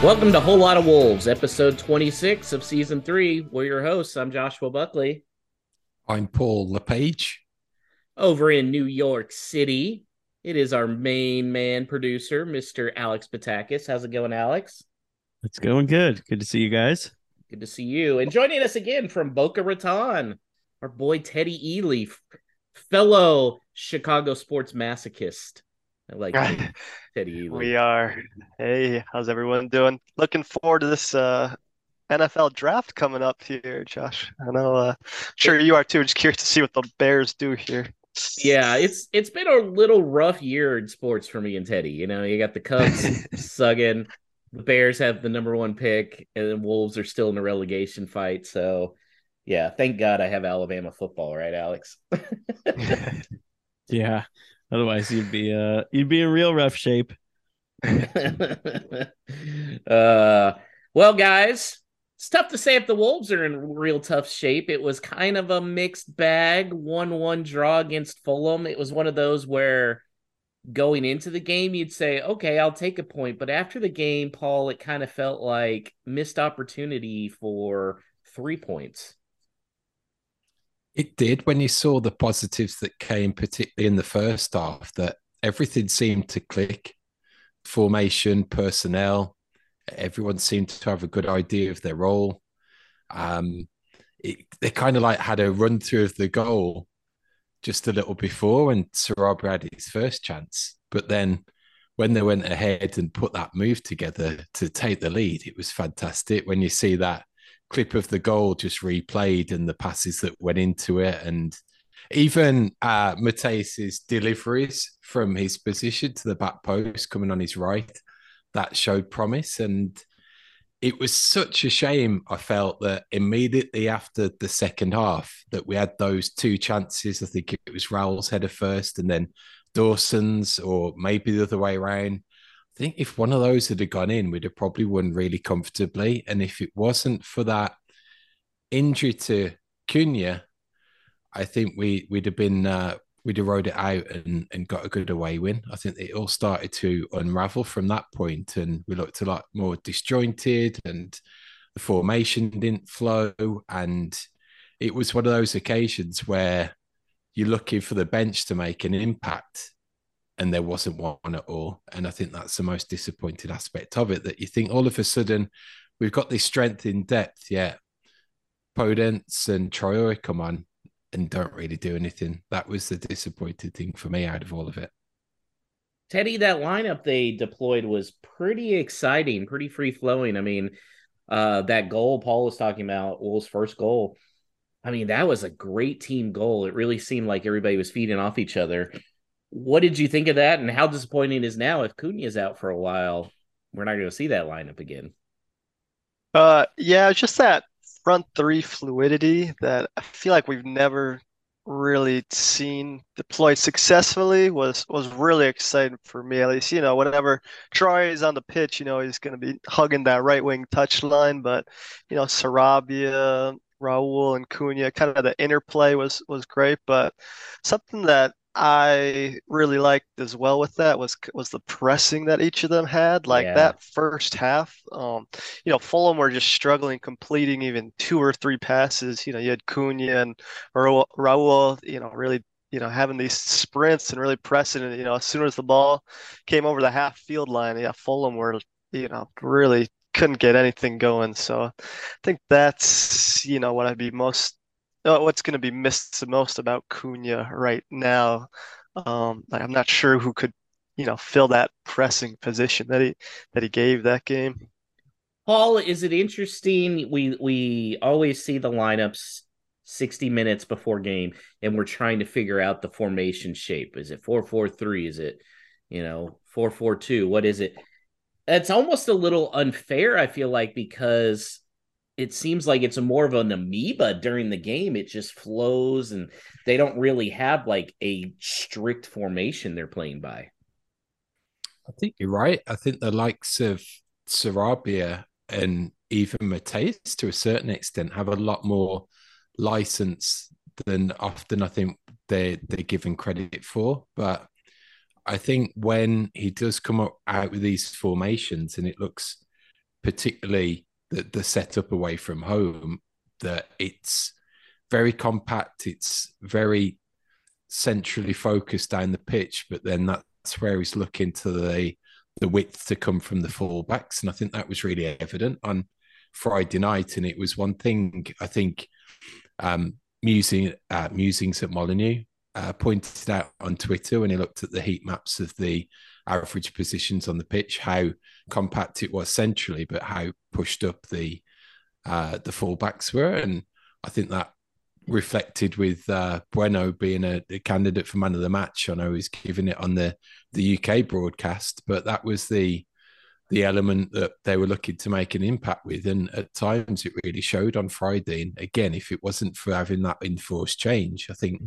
Welcome to Whole Lot of Wolves, episode 26 of season three. We're your hosts. I'm Joshua Buckley. I'm Paul LePage. Over in New York City, it is our main man producer, Mr. Alex Patakis. How's it going, Alex? It's going good. Good to see you guys. Good to see you. And joining us again from Boca Raton, our boy Teddy Ely, fellow Chicago sports masochist. I like Teddy Ely. We are. Hey, how's everyone doing? Looking forward to this uh, NFL draft coming up here, Josh. I know. Uh, sure you are too. Just curious to see what the Bears do here. Yeah, it's it's been a little rough year in sports for me and Teddy. You know, you got the Cubs sugging, the Bears have the number one pick, and the Wolves are still in a relegation fight. So, yeah, thank God I have Alabama football, right, Alex? yeah, Otherwise, you'd be uh you'd be in real rough shape. uh, well, guys, it's tough to say if the Wolves are in real tough shape. It was kind of a mixed bag. One-one draw against Fulham. It was one of those where going into the game, you'd say, "Okay, I'll take a point," but after the game, Paul, it kind of felt like missed opportunity for three points. It did when you saw the positives that came, particularly in the first half, that everything seemed to click formation, personnel. Everyone seemed to have a good idea of their role. Um, it, they kind of like had a run through of the goal just a little before when Sarabia had his first chance. But then when they went ahead and put that move together to take the lead, it was fantastic. When you see that clip of the goal just replayed and the passes that went into it. And even uh Matheus's deliveries from his position to the back post coming on his right that showed promise. And it was such a shame I felt that immediately after the second half that we had those two chances. I think it was Raul's header first and then Dawson's or maybe the other way around I think if one of those had gone in, we'd have probably won really comfortably. And if it wasn't for that injury to Cunha, I think we we'd have been uh, we'd have rode it out and, and got a good away win. I think it all started to unravel from that point, and we looked a lot more disjointed, and the formation didn't flow, and it was one of those occasions where you're looking for the bench to make an impact and there wasn't one at all. And I think that's the most disappointed aspect of it that you think all of a sudden we've got this strength in depth, yet Podence and Traore come on and don't really do anything. That was the disappointed thing for me out of all of it. Teddy, that lineup they deployed was pretty exciting, pretty free flowing. I mean, uh, that goal Paul was talking about, Wolves' first goal. I mean, that was a great team goal. It really seemed like everybody was feeding off each other. What did you think of that, and how disappointing is now if Cunha's out for a while? We're not going to see that lineup again. Uh, yeah, just that front three fluidity that I feel like we've never really seen deployed successfully was was really exciting for me at least you know whenever Troy is on the pitch you know he's going to be hugging that right wing touch line but you know Sarabia Raul and Cunha kind of the interplay was was great but something that I really liked as well with that was was the pressing that each of them had. Like yeah. that first half, um, you know, Fulham were just struggling completing even two or three passes. You know, you had Cunha and Raul, you know, really, you know, having these sprints and really pressing. And you know, as soon as the ball came over the half field line, yeah, Fulham were, you know, really couldn't get anything going. So I think that's you know what I'd be most what's going to be missed the most about Cunha right now. Um, I'm not sure who could, you know, fill that pressing position that he that he gave that game. Paul, is it interesting? We we always see the lineups 60 minutes before game, and we're trying to figure out the formation shape. Is it four four three? Is it you know four four two? What is it? It's almost a little unfair. I feel like because it seems like it's a more of an amoeba during the game. It just flows, and they don't really have like a strict formation they're playing by. I think you're right. I think the likes of Sarabia and even Matheus, to a certain extent, have a lot more license than often I think they they're given credit for. But I think when he does come up out with these formations and it looks particularly the, the setup away from home, that it's very compact. It's very centrally focused down the pitch, but then that's where he's looking to the the width to come from the fullbacks, and I think that was really evident on Friday night. And it was one thing I think um, musing uh, musings at Molineux uh, pointed out on Twitter when he looked at the heat maps of the average positions on the pitch, how compact it was centrally, but how pushed up the uh, the fullbacks were, and I think that reflected with uh, Bueno being a, a, candidate for man of the match. I know he's giving it on the the UK broadcast, but that was the the element that they were looking to make an impact with, and at times it really showed on Friday. And again, if it wasn't for having that enforced change, I think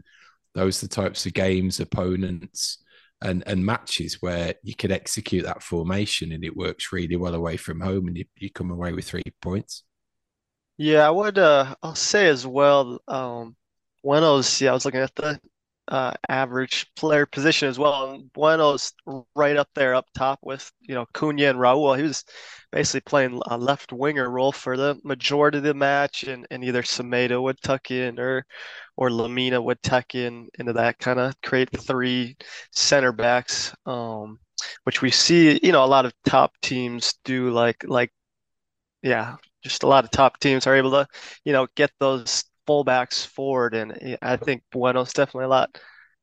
those are the types of games, opponents, and and matches where you could execute that formation and it works really well away from home, and you, you come away with three points. Yeah, I would uh I'll say as well, um was yeah, I was looking at the uh average player position as well. And Bueno's right up there up top with, you know, Cunha and Raul. He was basically playing a left winger role for the majority of the match and, and either Semedo would tuck in or or Lemina would tuck in into that kind of create three center backs. Um which we see, you know, a lot of top teams do like like yeah, just a lot of top teams are able to, you know, get those fullbacks forward. And I think Bueno's definitely a lot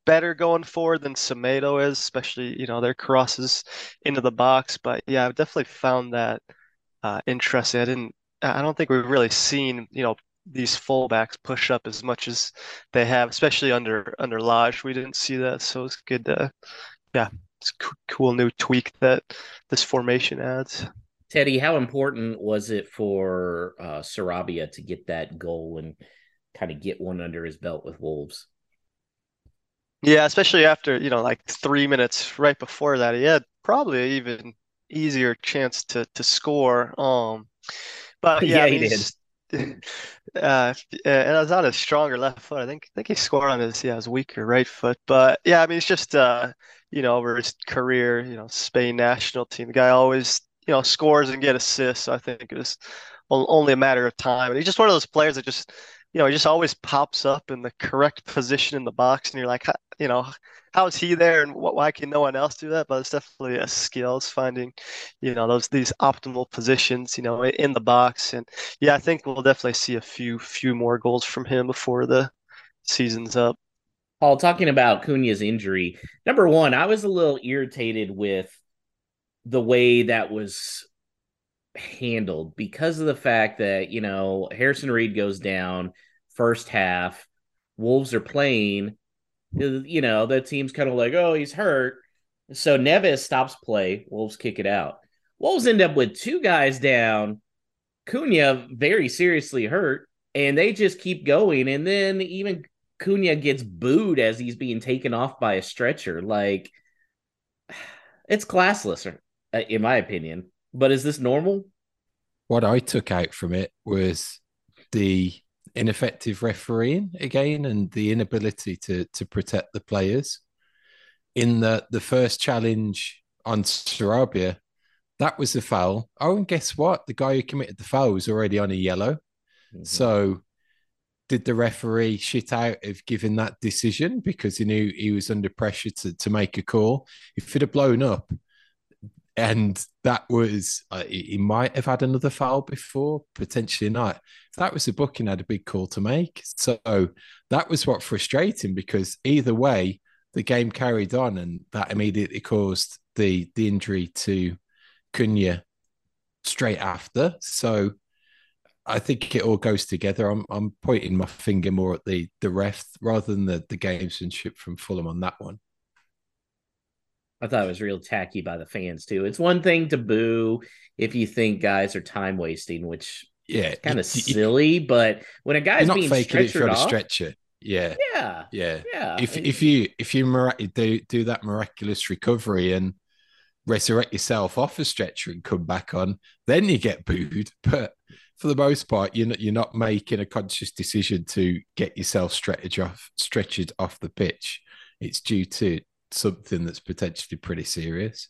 better going forward than Semedo is, especially, you know, their crosses into the box. But yeah, I've definitely found that uh, interesting. I didn't, I don't think we've really seen, you know, these fullbacks push up as much as they have, especially under under Lage. We didn't see that, so it's good to, yeah, it's a cool new tweak that this formation adds. Teddy, how important was it for uh, Sarabia to get that goal and kind of get one under his belt with Wolves? Yeah, especially after, you know, like three minutes right before that, he had probably an even easier chance to to score. Um, but yeah, yeah he did. Uh, and I was on his stronger left foot. I think I think he scored on his yeah his weaker right foot. But yeah, I mean it's just uh you know over his career, you know Spain national team, the guy always you know, scores and get assists. I think it was only a matter of time. And he's just one of those players that just, you know, he just always pops up in the correct position in the box, and you're like, you know, how is he there, and why can no one else do that? But it's definitely a skill. Finding, you know, those these optimal positions, you know, in the box. And yeah, I think we'll definitely see a few few more goals from him before the season's up. Paul, talking about Cunha's injury, number one, I was a little irritated with the way that was handled because of the fact that, you know, Harrison Reed goes down first half, Wolves are playing, you know, the team's kind of like, oh, he's hurt. So Neves stops play, Wolves kick it out. Wolves end up with two guys down, Cunha very seriously hurt, and they just keep going. And then even Cunha gets booed as he's being taken off by a stretcher. Like, it's classless uh, in my opinion. But is this normal? What I took out from it was the ineffective refereeing again and the inability to to protect the players. In the the first challenge on Sarabia, that was a foul. Oh, and guess what? The guy who committed the foul was already on a yellow. Mm-hmm. So did the referee shit out of giving that decision because he knew he was under pressure to, to make a call? If it had blown up, and that was uh, he might have had another foul before, potentially not. If that was a booking, had a big call to make. So that was what frustrating because either way, the game carried on, and that immediately caused the the injury to Cunha straight after. So I think it all goes together. I'm I'm pointing my finger more at the the ref rather than the the gamesmanship from Fulham on that one. I thought it was real tacky by the fans too. It's one thing to boo if you think guys are time wasting, which yeah, kind of silly. But when a guy's being faking it for a stretcher, yeah, yeah, yeah, yeah. If if you if you do do that miraculous recovery and resurrect yourself off a stretcher and come back on, then you get booed. But for the most part, you're not you're not making a conscious decision to get yourself stretched off stretched off the pitch. It's due to something that's potentially pretty serious.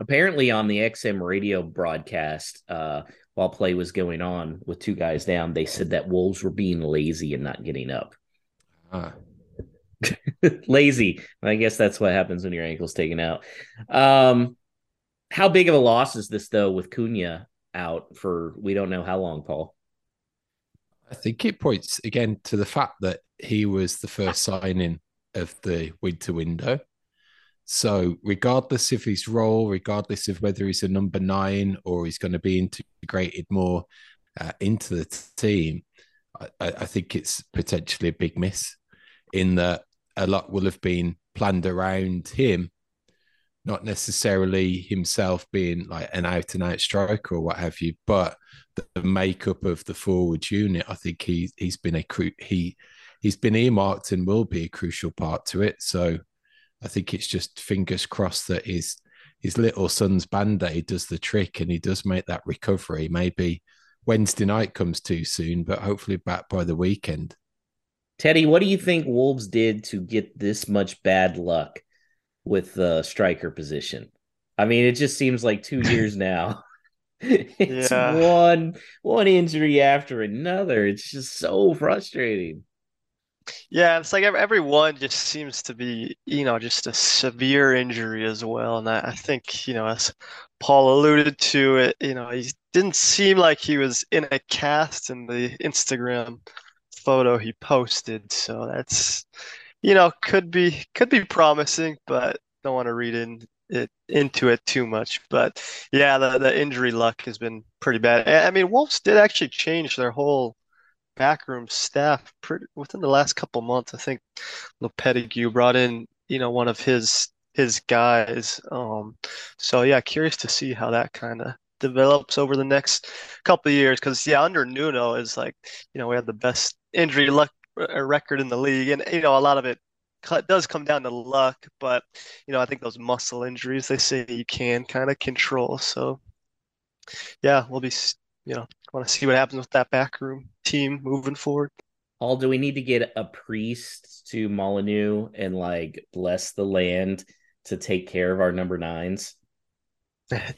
apparently on the XM radio broadcast, uh, while play was going on with two guys down, they said that Wolves were being lazy and not getting up. Ah, lazy. I guess that's what happens when your ankle's taken out. Um, how big of a loss is this though with Cunha out for we don't know how long, Paul? I think it points again to the fact that he was the first signing of the winter window. So, regardless of his role, regardless of whether he's a number nine or he's going to be integrated more uh, into the team, I, I, think it's potentially a big miss in that a lot will have been planned around him, not necessarily himself being like an out and out striker or what have you, but the, makeup of the forward unit. I think he he's been a he he's been earmarked and will be a crucial part to it. So I think it's just fingers crossed that his his little son's band aid does the trick and he does make that recovery. Maybe Wednesday night comes too soon, but hopefully back by the weekend. Teddy, what do you think Wolves did to get this much bad luck with the striker position? I mean, it just seems like two years now. it's yeah. one one injury after another. It's just so frustrating. Yeah, it's like every one just seems to be, you know, just a severe injury as well. And I, I think, you know, as Paul alluded to it, you know, he didn't seem like he was in a cast in the Instagram photo he posted. So that's, you know, could be could be promising, but don't want to read in it into it too much. But yeah, the the injury luck has been pretty bad. I mean, Wolves did actually change their whole backroom staff pretty, within the last couple months. I think Lopetegui brought in, you know, one of his his guys. Um, so yeah, curious to see how that kind of develops over the next couple years. Because yeah, under Nuno is like, you know, we have the best injury luck uh, record in the league, and you know, a lot of it does come down to luck. But you know, I think those muscle injuries they say you can kind of control. So yeah, we'll be you know, want to see what happens with that backroom team moving forward. Paul, do we need to get a priest to Molineux and like bless the land to take care of our number nines? it,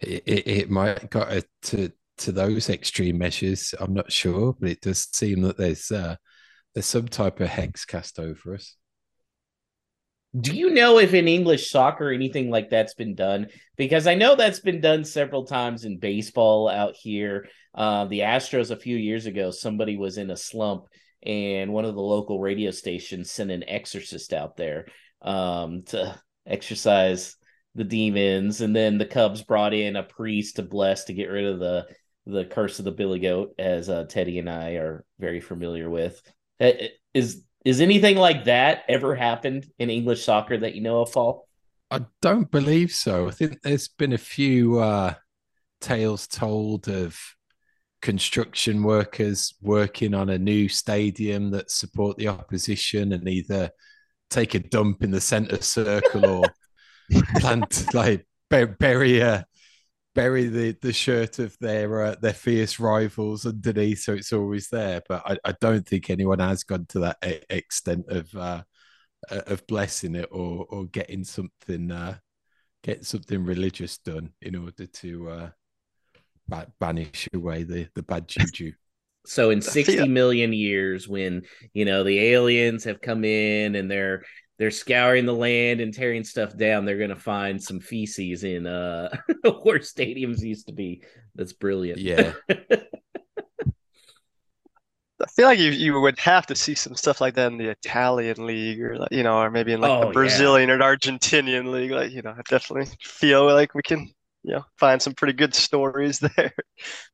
it, it might got to to those extreme measures. I'm not sure, but it does seem that there's uh, there's some type of hex cast over us. Do you know if in English soccer anything like that's been done? Because I know that's been done several times in baseball out here. Uh, the Astros a few years ago, somebody was in a slump, and one of the local radio stations sent an exorcist out there um, to exorcise the demons, and then the Cubs brought in a priest to bless to get rid of the the curse of the Billy Goat, as uh, Teddy and I are very familiar with. Is is anything like that ever happened in English soccer that you know of, Paul? I don't believe so. I think there's been a few uh, tales told of construction workers working on a new stadium that support the opposition and either take a dump in the center circle or plant like bury a bury the, the shirt of their uh, their fierce rivals underneath, so it's always there. But I, I don't think anyone has gone to that extent of uh, uh, of blessing it or or getting something uh, getting something religious done in order to uh, banish away the the bad juju. So in 60 million years when you know the aliens have come in and they're they're scouring the land and tearing stuff down, they're gonna find some feces in uh where stadiums used to be. That's brilliant. Yeah. I feel like you you would have to see some stuff like that in the Italian league or like, you know, or maybe in like oh, the Brazilian yeah. or Argentinian league. Like, you know, I definitely feel like we can you know find some pretty good stories there.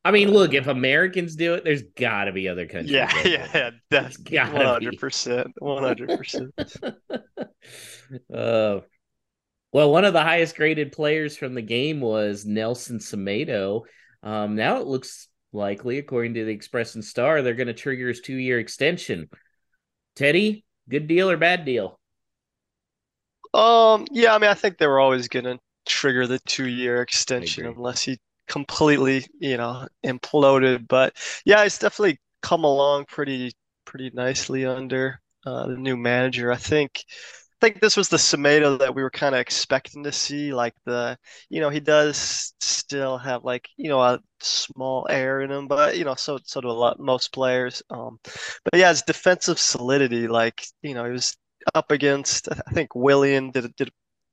I mean, look, if Americans do it, there's got to be other countries. Yeah, yeah, that's one hundred percent, one hundred percent. Uh, well, one of the highest graded players from the game was Nelson Semedo. Um, now it looks likely, according to the Express and Star, they're going to trigger his two year extension. Teddy, good deal or bad deal? Um, yeah, I mean, I think they were always going to trigger the two year extension unless he completely, you know, imploded. But yeah, it's definitely come along pretty pretty nicely under uh, the new manager. I think I think this was the Semedo that we were kind of expecting to see. Like the, you know, he does still have like, you know, a small air in him, but you know, so so do a lot most players. Um, but yeah, his defensive solidity, like, you know, he was up against I think Willian did did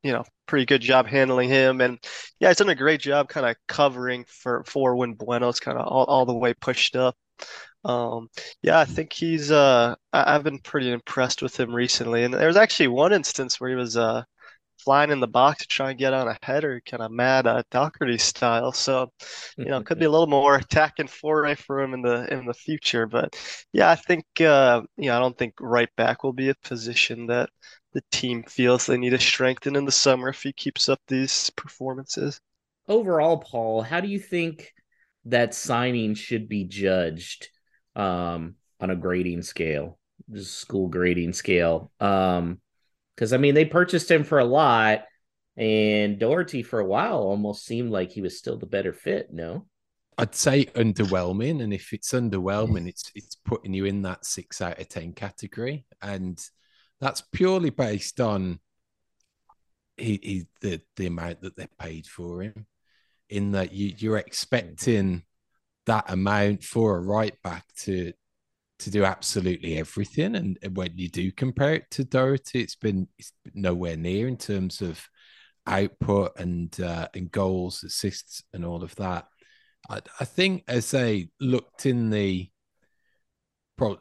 you know pretty good job handling him, and yeah, he's done a great job kind of covering for for when Bueno's kind of all, all the way pushed up. Um, yeah, I think he's uh I, have been pretty impressed with him recently. And there was actually one instance where he was uh flying in the box to try and get on a header, kind of mad uh, Doherty style. So, you know, could be a little more attack and foray for him in the in the future. But yeah, I think uh, you know, I don't think right back will be a position that the team feels they need to strengthen in the summer if he keeps up these performances. Overall, Paul, how do you think that signing should be judged um, on a grading scale, just school grading scale? Um, because I mean, they purchased him for a lot, and Doherty for a while almost seemed like he was still the better fit. No, I'd say underwhelming, and if it's underwhelming, it's it's putting you in that six out of ten category, and that's purely based on he, he the the amount that they paid for him. In that you you're expecting that amount for a right back to to do absolutely everything, and when you do compare it to Doherty, it's been nowhere near in terms of output and uh, and goals, assists, and all of that. I, I think as they looked in the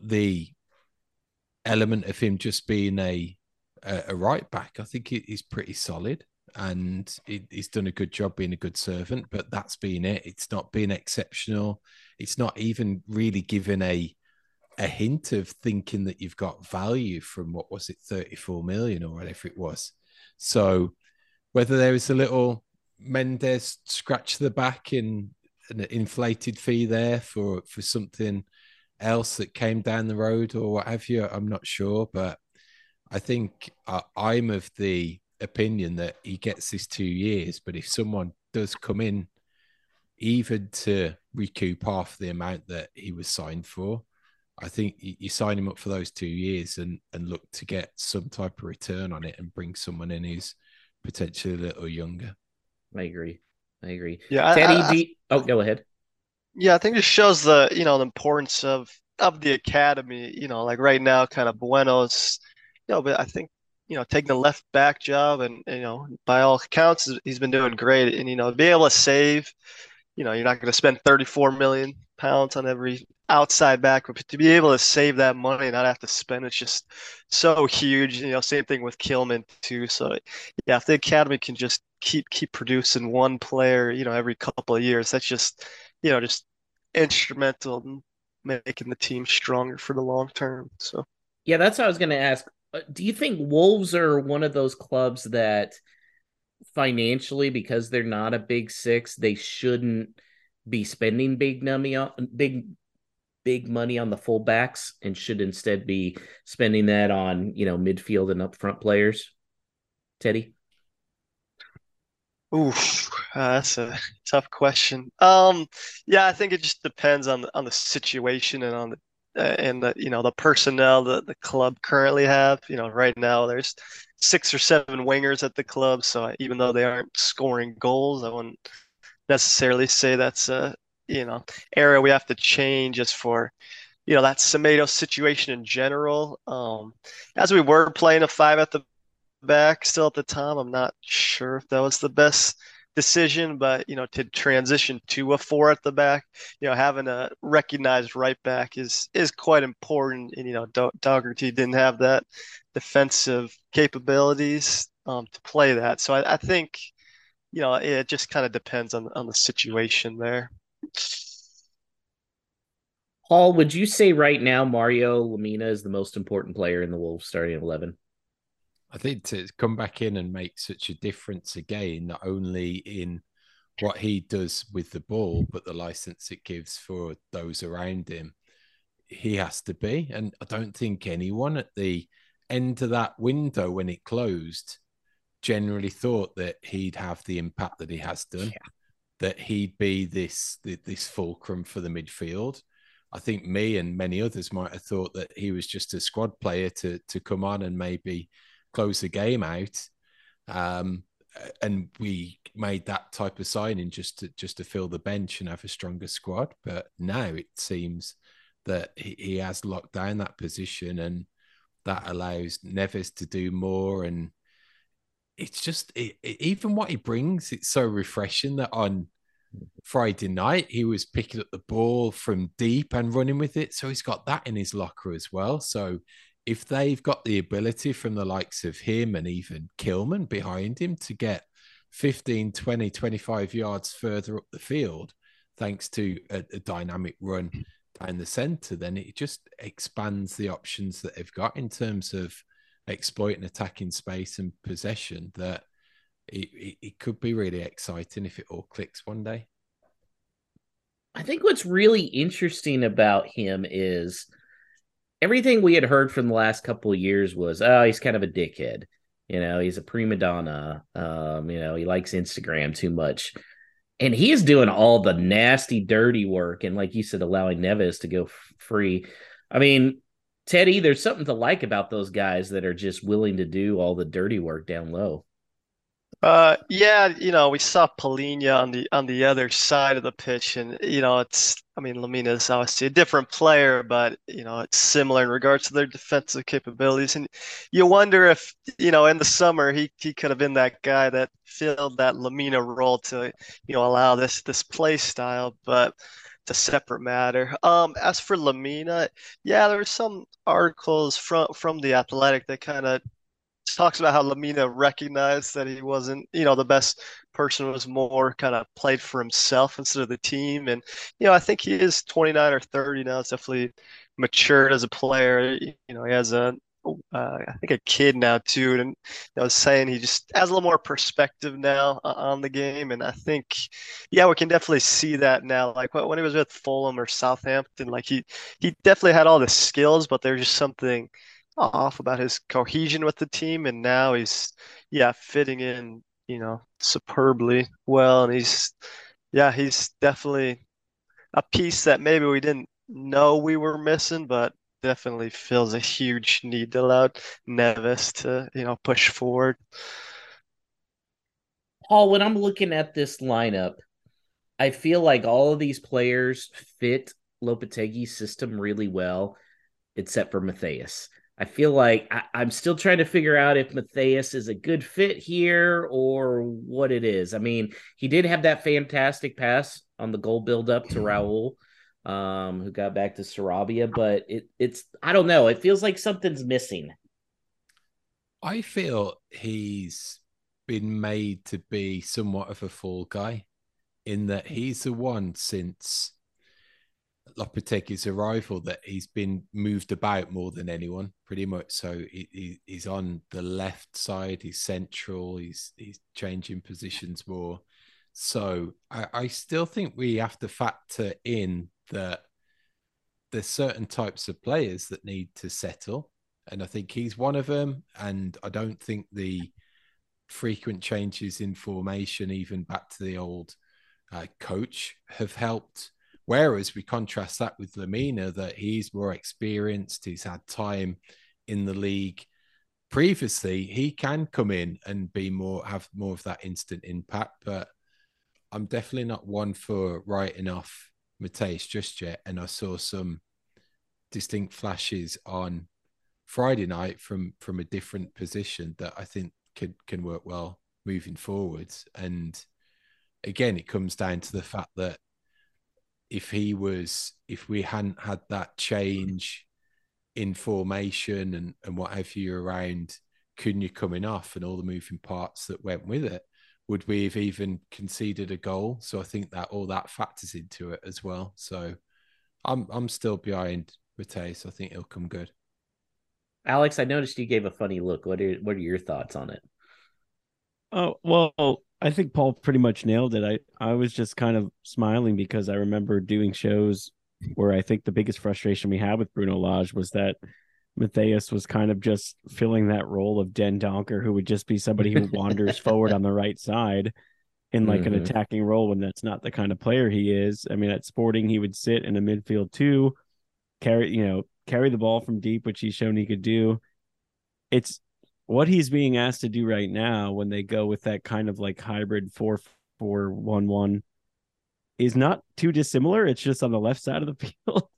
the element of him just being a a, a right back, I think he's pretty solid and he's done a good job being a good servant. But that's been it. It's not been exceptional. It's not even really given a a hint of thinking that you've got value from what was it, 34 million or whatever it was. So whether there is a little Mendes scratch the back in an inflated fee there for for something else that came down the road or what have you. I'm not sure, but I think uh, I'm of the opinion that he gets his two years. But if someone does come in, even to recoup half the amount that he was signed for, I think you sign him up for those two years and and look to get some type of return on it and bring someone in who's potentially a little younger. I agree. I agree. Yeah, Teddy, I, I, oh, go ahead. Yeah, I think it shows the you know the importance of of the academy. You know, like right now, kind of Buenos. You know, but I think you know taking the left back job, and you know by all accounts, he's been doing great. And you know, be able to save. You know, you're not going to spend 34 million pounds on every outside back, but to be able to save that money and not have to spend it's just so huge. You know, same thing with Kilman too. So yeah, if the academy can just keep keep producing one player, you know, every couple of years, that's just you know, just instrumental in making the team stronger for the long term. So, yeah, that's what I was going to ask. Uh, do you think Wolves are one of those clubs that financially, because they're not a big six, they shouldn't be spending big money on big big money on the fullbacks and should instead be spending that on you know midfield and upfront players? Teddy. Oof, uh, that's a tough question. Um, yeah, I think it just depends on on the situation and on the uh, and the you know the personnel that the club currently have. You know, right now there's six or seven wingers at the club, so even though they aren't scoring goals, I wouldn't necessarily say that's a you know area we have to change as for you know that Semedo situation in general. Um, as we were playing a five at the back still at the time. I'm not sure if that was the best decision, but you know, to transition to a four at the back, you know, having a recognized right back is is quite important. And you know, Do- Doherty didn't have that defensive capabilities um, to play that, so I, I think you know it just kind of depends on on the situation there. Paul, would you say right now Mario Lemina is the most important player in the Wolves starting eleven? I think to come back in and make such a difference again, not only in what he does with the ball, but the license it gives for those around him, he has to be. And I don't think anyone at the end of that window when it closed generally thought that he'd have the impact that he has done, yeah. that he'd be this this fulcrum for the midfield. I think me and many others might have thought that he was just a squad player to to come on and maybe close the game out. Um, and we made that type of signing just to just to fill the bench and have a stronger squad. But now it seems that he, he has locked down that position, and that allows Neves to do more. And it's just it, it, even what he brings. It's so refreshing that on Friday night he was picking up the ball from deep and running with it. So he's got that in his locker as well. So if they've got the ability from the likes of him and even Kilman behind him to get 15, 20, 25 yards further up the field, thanks to a, a dynamic run mm. down the center, then it just expands the options that they've got in terms of exploiting attacking space and possession. That it, it, it could be really exciting if it all clicks one day. I think what's really interesting about him is everything we had heard from the last couple of years was, oh, he's kind of a dickhead. You know, he's a prima donna. Um, you know, he likes Instagram too much. And he is doing all the nasty, dirty work. And like you said, allowing Neves to go free. I mean, Teddy, there's something to like about those guys that are just willing to do all the dirty work down low. Uh, yeah, you know, we saw Palhinha on the on the other side of the pitch, and you know, it's I mean, Lemina is obviously a different player, but you know, it's similar in regards to their defensive capabilities. And you wonder if you know, in the summer, he he could have been that guy that filled that Lemina role to you know allow this this play style, but. It's a separate matter. Um, as for Lemina, yeah, there were some articles from from the Athletic that kind of talks about how Lemina recognized that he wasn't, you know, the best person was more kind of played for himself instead of the team. And, you know, I think he is 29 or 30 now. It's definitely matured as a player. You know, he has a, uh, I think a kid now too, and I was saying he just has a little more perspective now on the game, and I think, yeah, we can definitely see that now. Like when he was with Fulham or Southampton, like he he definitely had all the skills, but there's just something off about his cohesion with the team, and now he's yeah fitting in you know superbly well, and he's yeah he's definitely a piece that maybe we didn't know we were missing, but definitely feels a huge need to allow Neves to you know push forward. Paul, when I'm looking at this lineup, I feel like all of these players fit Lopetegui's system really well, except for Matheus. I feel like I, am still trying to figure out if Matheus is a good fit here or what it is. I mean, he did have that fantastic pass on the goal buildup to Raul, um, who got back to Sarabia, but it, it's I don't know. It feels like something's missing. I feel he's been made to be somewhat of a fall guy in that he's the one since Lopetegui's arrival that he's been moved about more than anyone, pretty much. So he, he, he's on the left side, he's central, he's he's changing positions more. So I, I still think we have to factor in that there's certain types of players that need to settle, and I think he's one of them. And I don't think the frequent changes in formation, even back to the old uh, coach, have helped Whereas we contrast that with Lemina, that he's more experienced, he's had time in the league previously. He can come in and be more, have more of that instant impact. But I'm definitely not one for writing off Matheus just yet. And I saw some distinct flashes on Friday night from from a different position that I think can can work well moving forwards. And again, it comes down to the fact that if he was if we hadn't had that change in formation and and what have you around Cunha coming off and all the moving parts that went with it, would we have even conceded a goal? So I think that all that factors into it as well. So I'm I'm still behind Matheus. I think he'll come good. Alex, I noticed you gave a funny look. What are what are your thoughts on it? Oh well, I think Paul pretty much nailed it. I I was just kind of smiling because I remember doing shows where I think the biggest frustration we had with Bruno Lage was that Matheus was kind of just filling that role of Dendoncker, who would just be somebody who wanders forward on the right side in like mm-hmm. an attacking role when that's not the kind of player he is. I mean, at Sporting, he would sit in a midfield too, carry you know carry the ball from deep, which he's shown he could do. It's what he's being asked to do right now when they go with that kind of like hybrid four four one one is not too dissimilar. It's just on the left side of the field.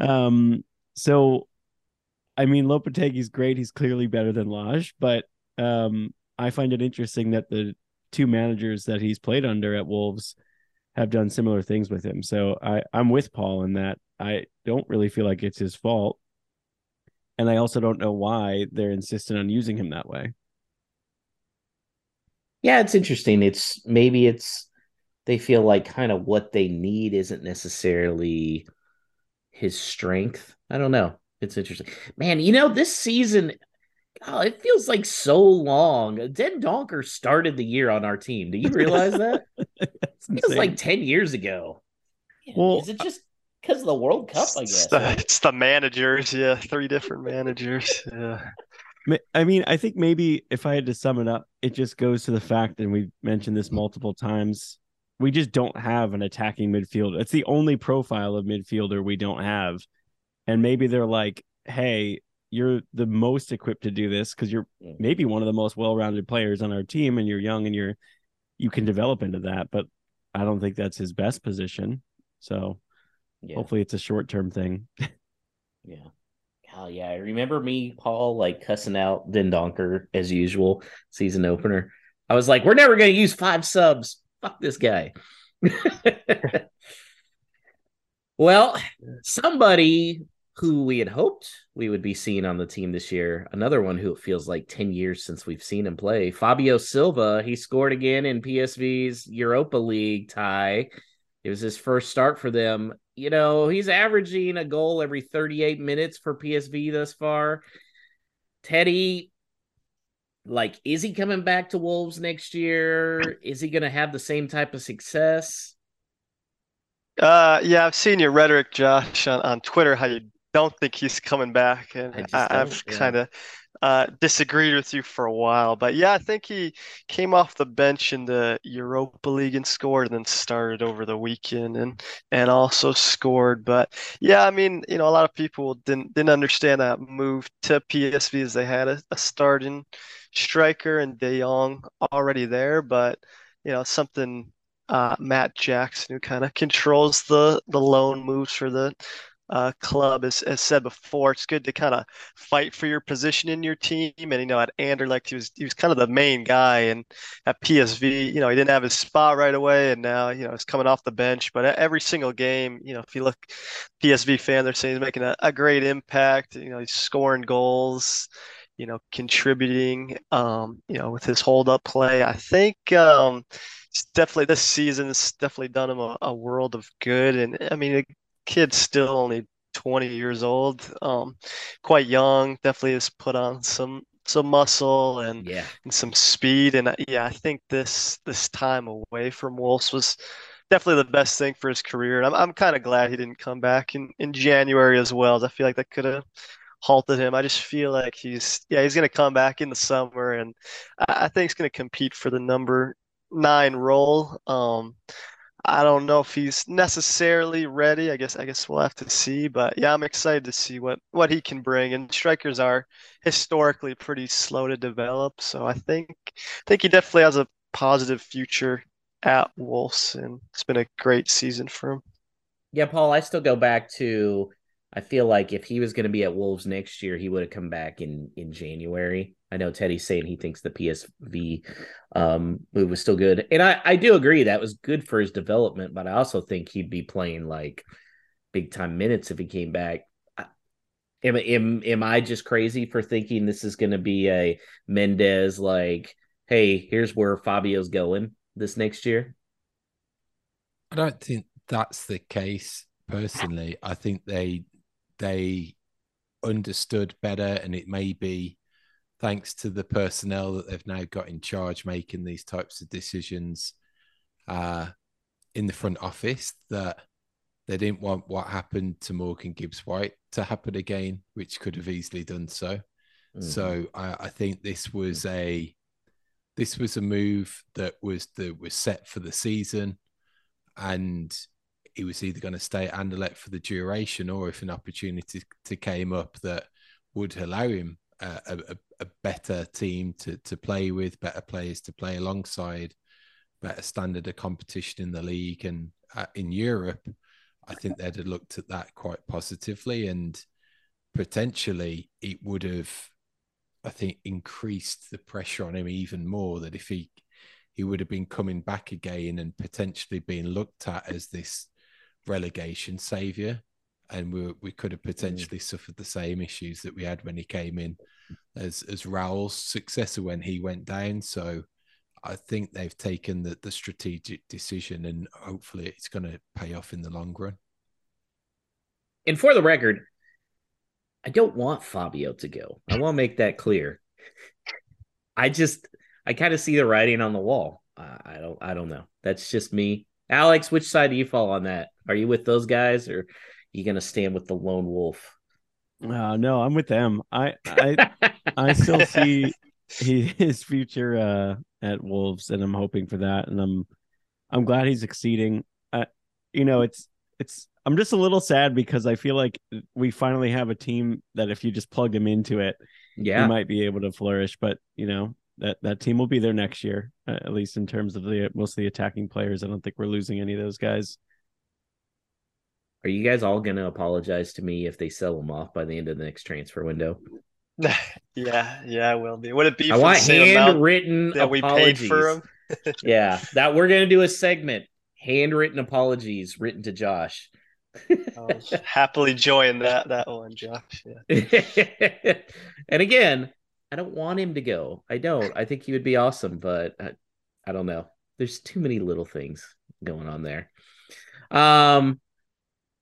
um, so I mean Lopetegui's great. He's clearly better than Lage, but um, I find it interesting that the two managers that he's played under at Wolves have done similar things with him. So I, I'm with Paul in that I don't really feel like it's his fault. And I also don't know why they're insistent on using him that way. Yeah, it's interesting. It's maybe it's they feel like kind of what they need isn't necessarily his strength. I don't know. It's interesting. Man, you know, this season, oh, it feels like so long. Dendoncker started the year on our team. Do you realize that? it feels like 10 years ago. Well, is it just because of the World Cup, I guess. It's the, it's the managers, yeah. Three different managers. Yeah. I mean, I think maybe if I had to sum it up, it just goes to the fact, and we've mentioned this multiple times, we just don't have an attacking midfielder. It's the only profile of midfielder we don't have. And maybe they're like, hey, you're the most equipped to do this because you're maybe one of the most well-rounded players on our team and you're young and you're you can develop into that. But I don't think that's his best position. So yeah. hopefully it's a short-term thing. yeah. Hell yeah. I remember me, Paul, like cussing out Dendoncker as usual, season opener. I was like, we're never going to use five subs. Fuck this guy. well, somebody who we had hoped we would be seeing on the team this year, another one who it feels like 10 years since we've seen him play, Fabio Silva. He scored again in PSV's Europa League tie. It was his first start for them you know, he's averaging a goal every 38 minutes for PSV thus far. Teddy, like, is he coming back to Wolves next year? Is he going to have the same type of success? Uh, yeah, I've seen your rhetoric, Josh, on, on Twitter, how you don't think he's coming back, and I have yeah. kind of uh, disagreed with you for a while, but yeah, I think he came off the bench in the Europa League and scored, and then started over the weekend and and also scored. But yeah, I mean, you know, a lot of people didn't didn't understand that move to PSV as they had a, a starting striker and De Jong already there, but you know, something uh, Matt Jackson, who kind of controls the the loan moves for the uh, club, as, as said before, it's good to kind of fight for your position in your team. And you know, at Anderlecht, he was he was kind of the main guy, and at PSV, you know, he didn't have his spot right away, and now you know he's coming off the bench. But every single game, you know, if you look, PSV fan, they're saying he's making a, a great impact. You know, he's scoring goals. You know, contributing. Um, you know, with his hold up play, I think. Um, it's definitely this season has definitely done him a, a world of good. And I mean, kid's still only 20 years old, um, quite young. Definitely has put on some some muscle and yeah. and some speed. And uh, yeah, I think this this time away from Wolves was definitely the best thing for his career. And I'm I'm kind of glad he didn't come back in in January as well. I feel like that could have halted him. I just feel like he's yeah he's gonna come back in the summer and I, I think he's gonna compete for the number nine role. Um, I don't know if he's necessarily ready. I guess I guess we'll have to see. But yeah, I'm excited to see what what he can bring. And strikers are historically pretty slow to develop, so I think I think he definitely has a positive future at Wolves, and it's been a great season for him. Yeah, Paul, I still go back to I feel like if he was going to be at Wolves next year, he would have come back in in January. I know Teddy's saying he thinks the PSV um, move was still good, and I I do agree that was good for his development. But I also think he'd be playing like big time minutes if he came back. Am, am am I just crazy for thinking this is going to be a Mendes like, hey, here's where Fabio's going this next year? I don't think that's the case personally. I think they they understood better, and it may be thanks to the personnel that they've now got in charge making these types of decisions uh, in the front office that they didn't want what happened to Morgan Gibbs White to happen again, which could have easily done so. Mm. So I, I, think this was a this was a move that was that was set for the season, and he was either going to stay at Anderlecht for the duration or if an opportunity to came up that would allow him a, a, a better team to to play with, better players to play alongside, better standard of competition in the league and uh, in Europe, I think they'd have looked at that quite positively and potentially it would have, I think, increased the pressure on him even more. That if he he would have been coming back again and potentially being looked at as this relegation savior and we we could have mm. potentially mm. suffered the same issues that we had when he came in as as Raul's successor when he went down. So I think they've taken the, the strategic decision and hopefully it's going to pay off in the long run. And for the record, I don't want Fabio to go. I want to make that clear. I just I kind of see the writing on the wall. I don't I don't know. That's just me. Alex, which side do you fall on that? Are you with those guys or you going to stand with the lone wolf? Uh, no, I'm with them. I I I still see he, his future uh, at Wolves, and I'm hoping for that. And I'm I'm glad he's succeeding. Uh, you know, it's it's I'm just a little sad because I feel like we finally have a team that if you just plug him into it, yeah, he might be able to flourish. But you know that that team will be there next year, uh, at least in terms of the most of the attacking players. I don't think we're losing any of those guys. Are you guys all gonna apologize to me if they sell them off by the end of the next transfer window? yeah, yeah, I will be. Would it be? I want handwritten that apologies. we paid for him. yeah, that we're gonna do a segment, handwritten apologies written to Josh. I'll happily join that that one, Josh. Yeah. and again, I don't want him to go. I don't. I think he would be awesome, but I, I don't know. There's too many little things going on there. Um,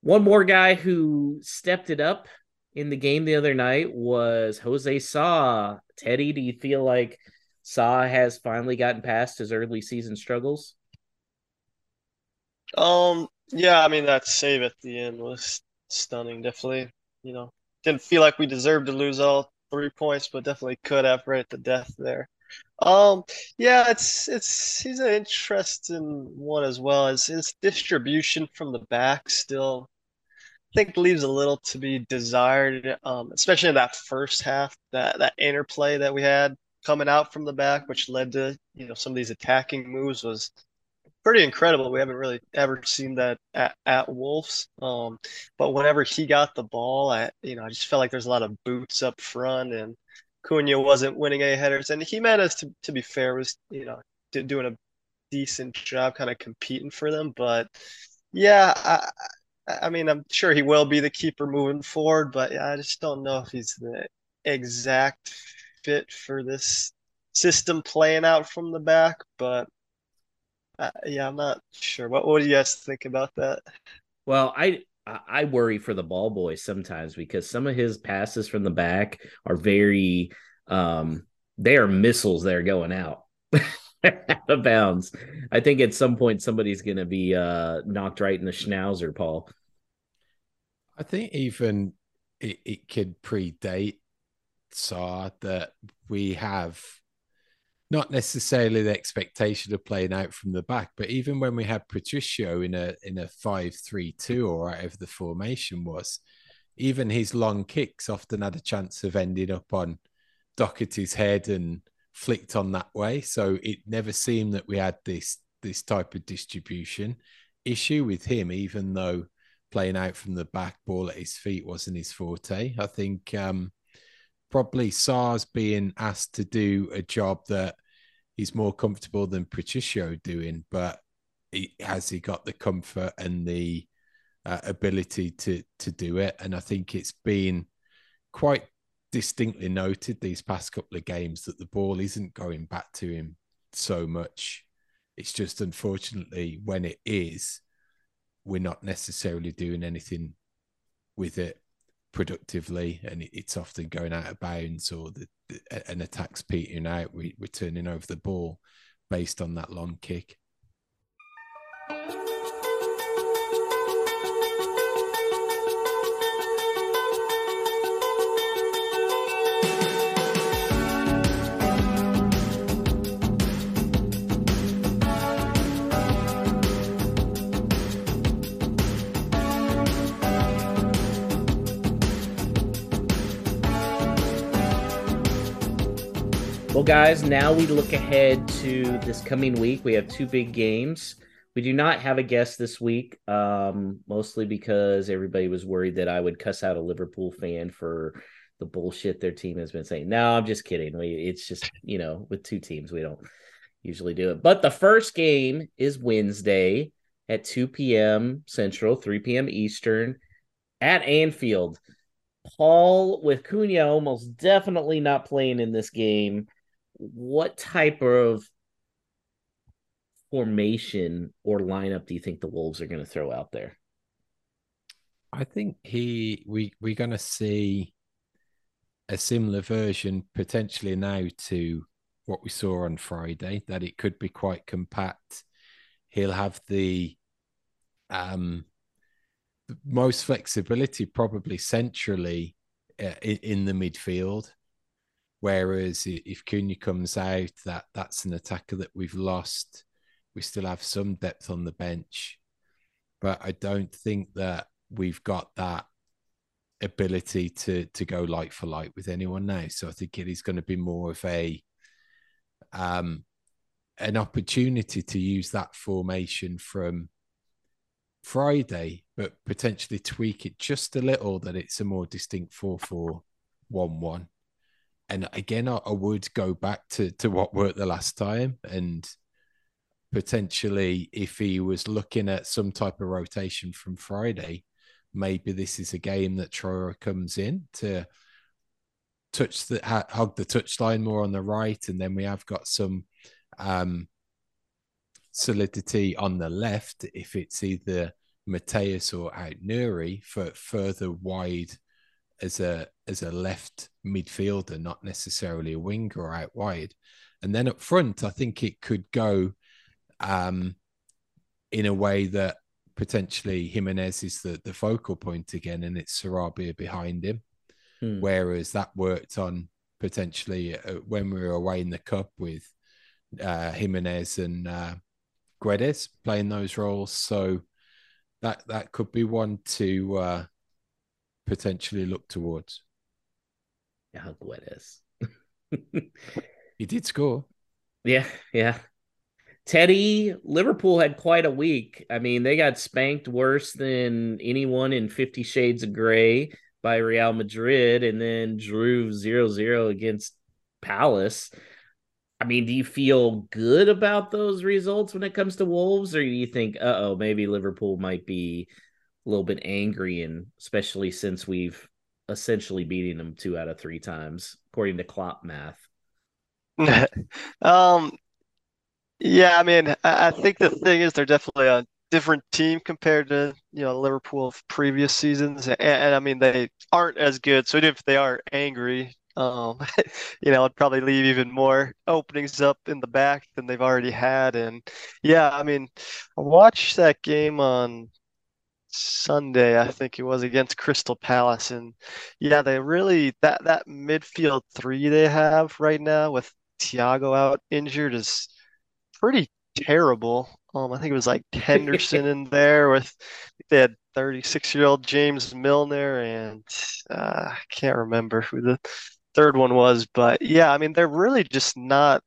one more guy who stepped it up in the game the other night was Jose Sa. Teddy, do you feel like Sa has finally gotten past his early season struggles? Um, yeah, I mean that save at the end was stunning. Definitely, you know, didn't feel like we deserved to lose all three points, but definitely could have right the death there. Um, yeah, it's it's he's an interesting one as well as his distribution from the back still I think leaves a little to be desired, um, especially in that first half. That that interplay that we had coming out from the back, which led to you know some of these attacking moves, was pretty incredible. We haven't really ever seen that at, at Wolves. Um, but whenever he got the ball, I you know I just felt like there's a lot of boots up front, and Cunha wasn't winning any headers, and he Jimenez, to to be fair, was you know doing a decent job, kind of competing for them, but. Yeah, I, I mean, I'm sure he will be the keeper moving forward, but I just don't know if he's the exact fit for this system playing out from the back. But uh, yeah, I'm not sure. What What do you guys think about that? Well, I I worry for the ball boy sometimes because some of his passes from the back are very um they are missiles that are going out. out of bounds. I think at some point somebody's going to be uh, knocked right in the schnauzer, Paul. I think even it, it could predate Sa that we have not necessarily the expectation of playing out from the back, but even when we had Patricio in a in a five three two or whatever the formation was, even his long kicks often had a chance of ending up on Doherty's head and flicked on that way. So it never seemed that we had this this type of distribution issue with him, even though playing out from the back ball at his feet wasn't his forte. I think um, probably Sa's being asked to do a job that he's more comfortable than Patricio doing, but he, has he got the comfort and the uh, ability to to do it? And I think it's been quite distinctly noted these past couple of games that the ball isn't going back to him so much. It's just unfortunately when it is, we're not necessarily doing anything with it productively, and it's often going out of bounds or the, the, an attack's petering out. We, we're turning over the ball based on that long kick. Guys, now we look ahead to this coming week. We have two big games. We do not have a guest this week, um, mostly because everybody was worried that I would cuss out a Liverpool fan for the bullshit their team has been saying. No, I'm just kidding. We, it's just you know, with two teams, we don't usually do it. But the first game is Wednesday at 2 p.m. Central, 3 p.m. Eastern at Anfield. Paul with Cunha almost definitely not playing in this game. What type of formation or lineup do you think the Wolves are going to throw out there? I think he we we're going to see a similar version potentially now to what we saw on Friday. That it could be quite compact. He'll have the um most flexibility probably centrally uh, in, in, the midfield. Whereas if Cunha comes out, that that's an attacker that we've lost. We still have some depth on the bench, but I don't think that we've got that ability to to go light for light with anyone now. So I think it is going to be more of a um an opportunity to use that formation from Friday, but potentially tweak it just a little that it's a more distinct 4 4 1 1. And again, I, I would go back to, to what worked the last time and potentially if he was looking at some type of rotation from Friday, maybe this is a game that Traore comes in to touch the hug the touchline more on the right, and then we have got some um, solidity on the left if it's either Matheus or Aït-Nouri for further wide as a as a left midfielder, not necessarily a winger or out wide. And then up front, I think it could go um, in a way that potentially Jimenez is the, the focal point again, and it's Sarabia behind him. Hmm. Whereas that worked on potentially uh, when we were away in the cup with uh, Jimenez and uh, Guedes playing those roles. So that that could be one to uh, potentially look towards. Yeah, Guedes. he did score. Yeah, yeah. Teddy, Liverpool had quite a week. I mean, they got spanked worse than anyone in Fifty Shades of Grey by Real Madrid and then drew 0 0 against Palace. I mean, do you feel good about those results when it comes to Wolves, or do you think, uh oh, maybe Liverpool might be a little bit angry, and especially since we've essentially beating them two out of three times, according to Klopp math? um, yeah, I mean, I, I think the thing is they're definitely a different team compared to you know Liverpool of previous seasons, and, and I mean they aren't as good. So if they are angry, um, you know, it'd probably leave even more openings up in the back than they've already had. And yeah, I mean, I watched that game on Sunday, I think it was against Crystal Palace, and yeah, they really that that midfield three they have right now with Thiago out injured is pretty terrible. Um, I think it was like Henderson in there with they had 36 year old James Milner and uh, I can't remember who the third one was, but yeah, I mean they're really just not.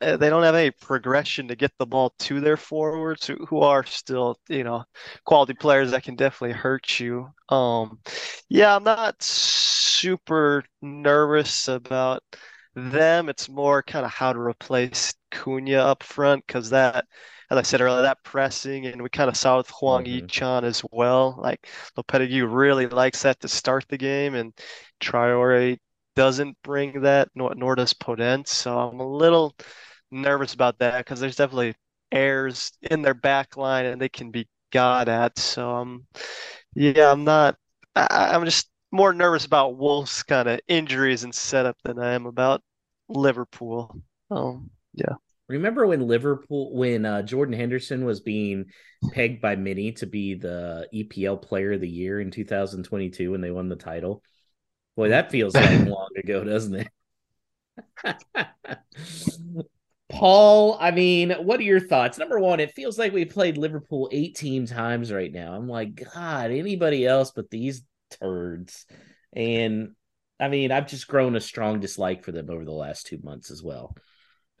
Uh, they don't have any progression to get the ball to their forwards who, who are still you know quality players that can definitely hurt you. Um, yeah, I'm not super nervous about them. It's more kind of how to replace Cunha up front because that, as I said earlier, that pressing, and we kind of saw with Hwang mm-hmm. Hee-chan as well. Like Lopetegui really likes that to start the game, and Traore doesn't bring that, nor, nor does Podence. So I'm a little nervous about that because there's definitely errors in their back line, and they can be got at. So um, yeah, I'm not. I, I'm just more nervous about Wolves' kind of injuries and setup than I am about Liverpool. Um, yeah. Remember when Liverpool, when uh, Jordan Henderson was being pegged by many to be the EPL Player of the Year in 2022 when they won the title? Boy, that feels like long ago, doesn't it? Paul, I mean, what are your thoughts? Number one, it feels like we played Liverpool 18 times right now. I'm like, God, anybody else but these turds. And I mean, I've just grown a strong dislike for them over the last two months as well.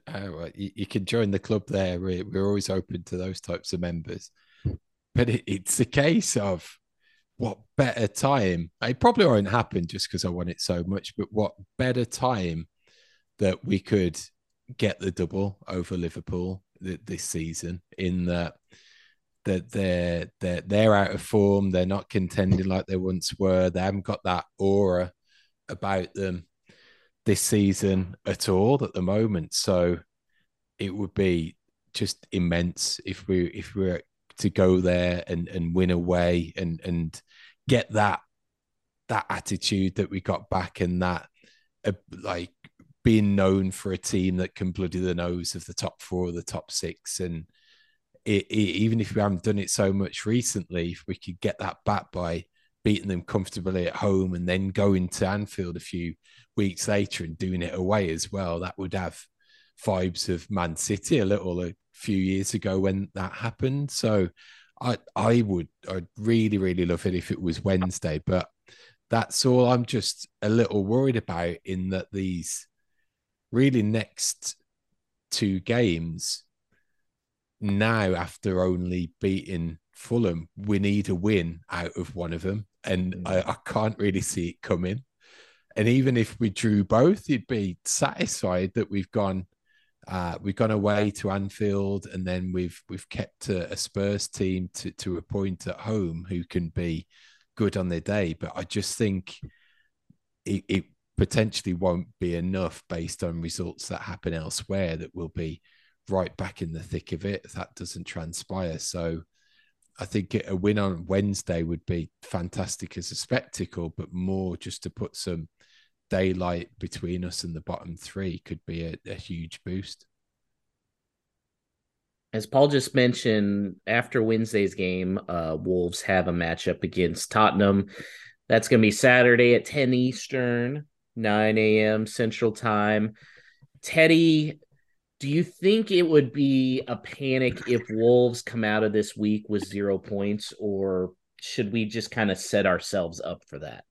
Oh, well, you, you, can join the club there. We're, we're always open to those types of members. But it, it's a case of what better time? It probably won't happen just because I want it so much, but what better time that we could get the double over Liverpool this season in that that they're they're they're out of form, they're not contending like they once were, they haven't got that aura about them this season at all at the moment. So it would be just immense if we if we were to go there and and win away and and get that that attitude that we got back and that uh, like being known for a team that can bloody the nose of the top four or the top six and it, it, even if we haven't done it so much recently if we could get that back by beating them comfortably at home and then going to Anfield a few weeks later and doing it away as well that would have vibes of Man City a little a few years ago when that happened so I I would I'd really really love it if it was Wednesday, but that's all. I'm just a little worried about in that these really next two games now after only beating Fulham, we need a win out of one of them, and mm. I, I can't really see it coming. And even if we drew both, you'd be satisfied that we've gone uh, we've gone away to Anfield, and then we've we've kept a, a, Spurs team to to a point at home who can be good on their day. But I just think it, it potentially won't be enough based on results that happen elsewhere. That will be right back in the thick of it if that doesn't transpire. So I think a win on Wednesday would be fantastic as a spectacle, but more just to put some daylight between us and the bottom three could be a, a huge boost. As Paul just mentioned, after Wednesday's game, uh, Wolves have a matchup against Tottenham. That's going to be Saturday at 10 Eastern, 9 a.m. Central Time. Teddy, do you think it would be a panic if Wolves come out of this week with zero points, or should we just kind of set ourselves up for that?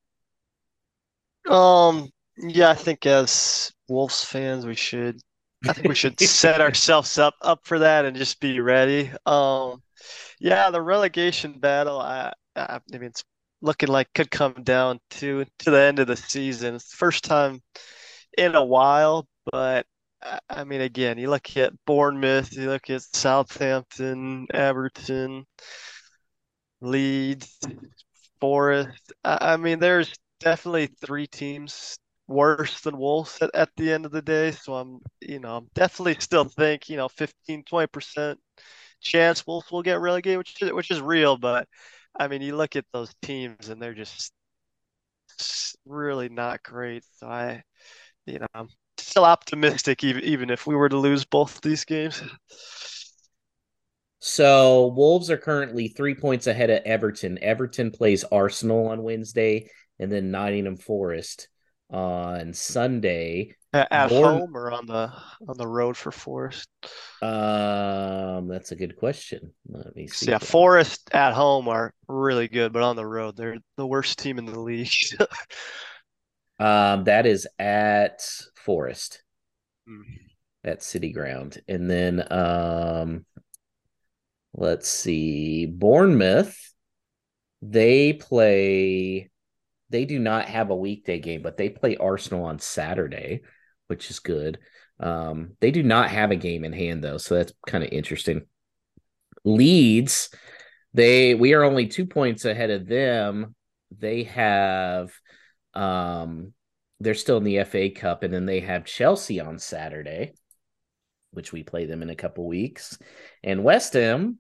Um, yeah, I think as Wolves fans, we should. I think we should set ourselves up up for that and just be ready. Um, yeah, the relegation battle. I, I, I mean, it's looking like could come down to to the end of the season. First time in a while, but I mean, again, you look at Bournemouth, you look at Southampton, Everton, Leeds, Forest. I mean, there's definitely three teams worse than Wolves at, at the end of the day. So I'm, you know, I'm definitely still think, you know, 15, 20% chance Wolves will get relegated, which is, which is real. But I mean, you look at those teams and they're just really not great. So I, you know, I'm still optimistic, even, even if we were to lose both these games. So Wolves are currently three points ahead of Everton. Everton plays Arsenal on Wednesday and then Nottingham Forest on Sunday. At, at home or on the on the road for Forest? Um, that's a good question. Let me see. Yeah, Forest at home are really good, but on the road they're the worst team in the league. um, that is at Forest. Mm. At City Ground, and then um, let's see, Bournemouth. They play they do not have a weekday game, but they play Arsenal on Saturday, which is good. Um, they do not have a game in hand though, so that's kind of interesting. Leeds, they we are only two points ahead of them. They have um they're still in the FA Cup, and then they have Chelsea on Saturday, which we play them in a couple weeks. And West Ham,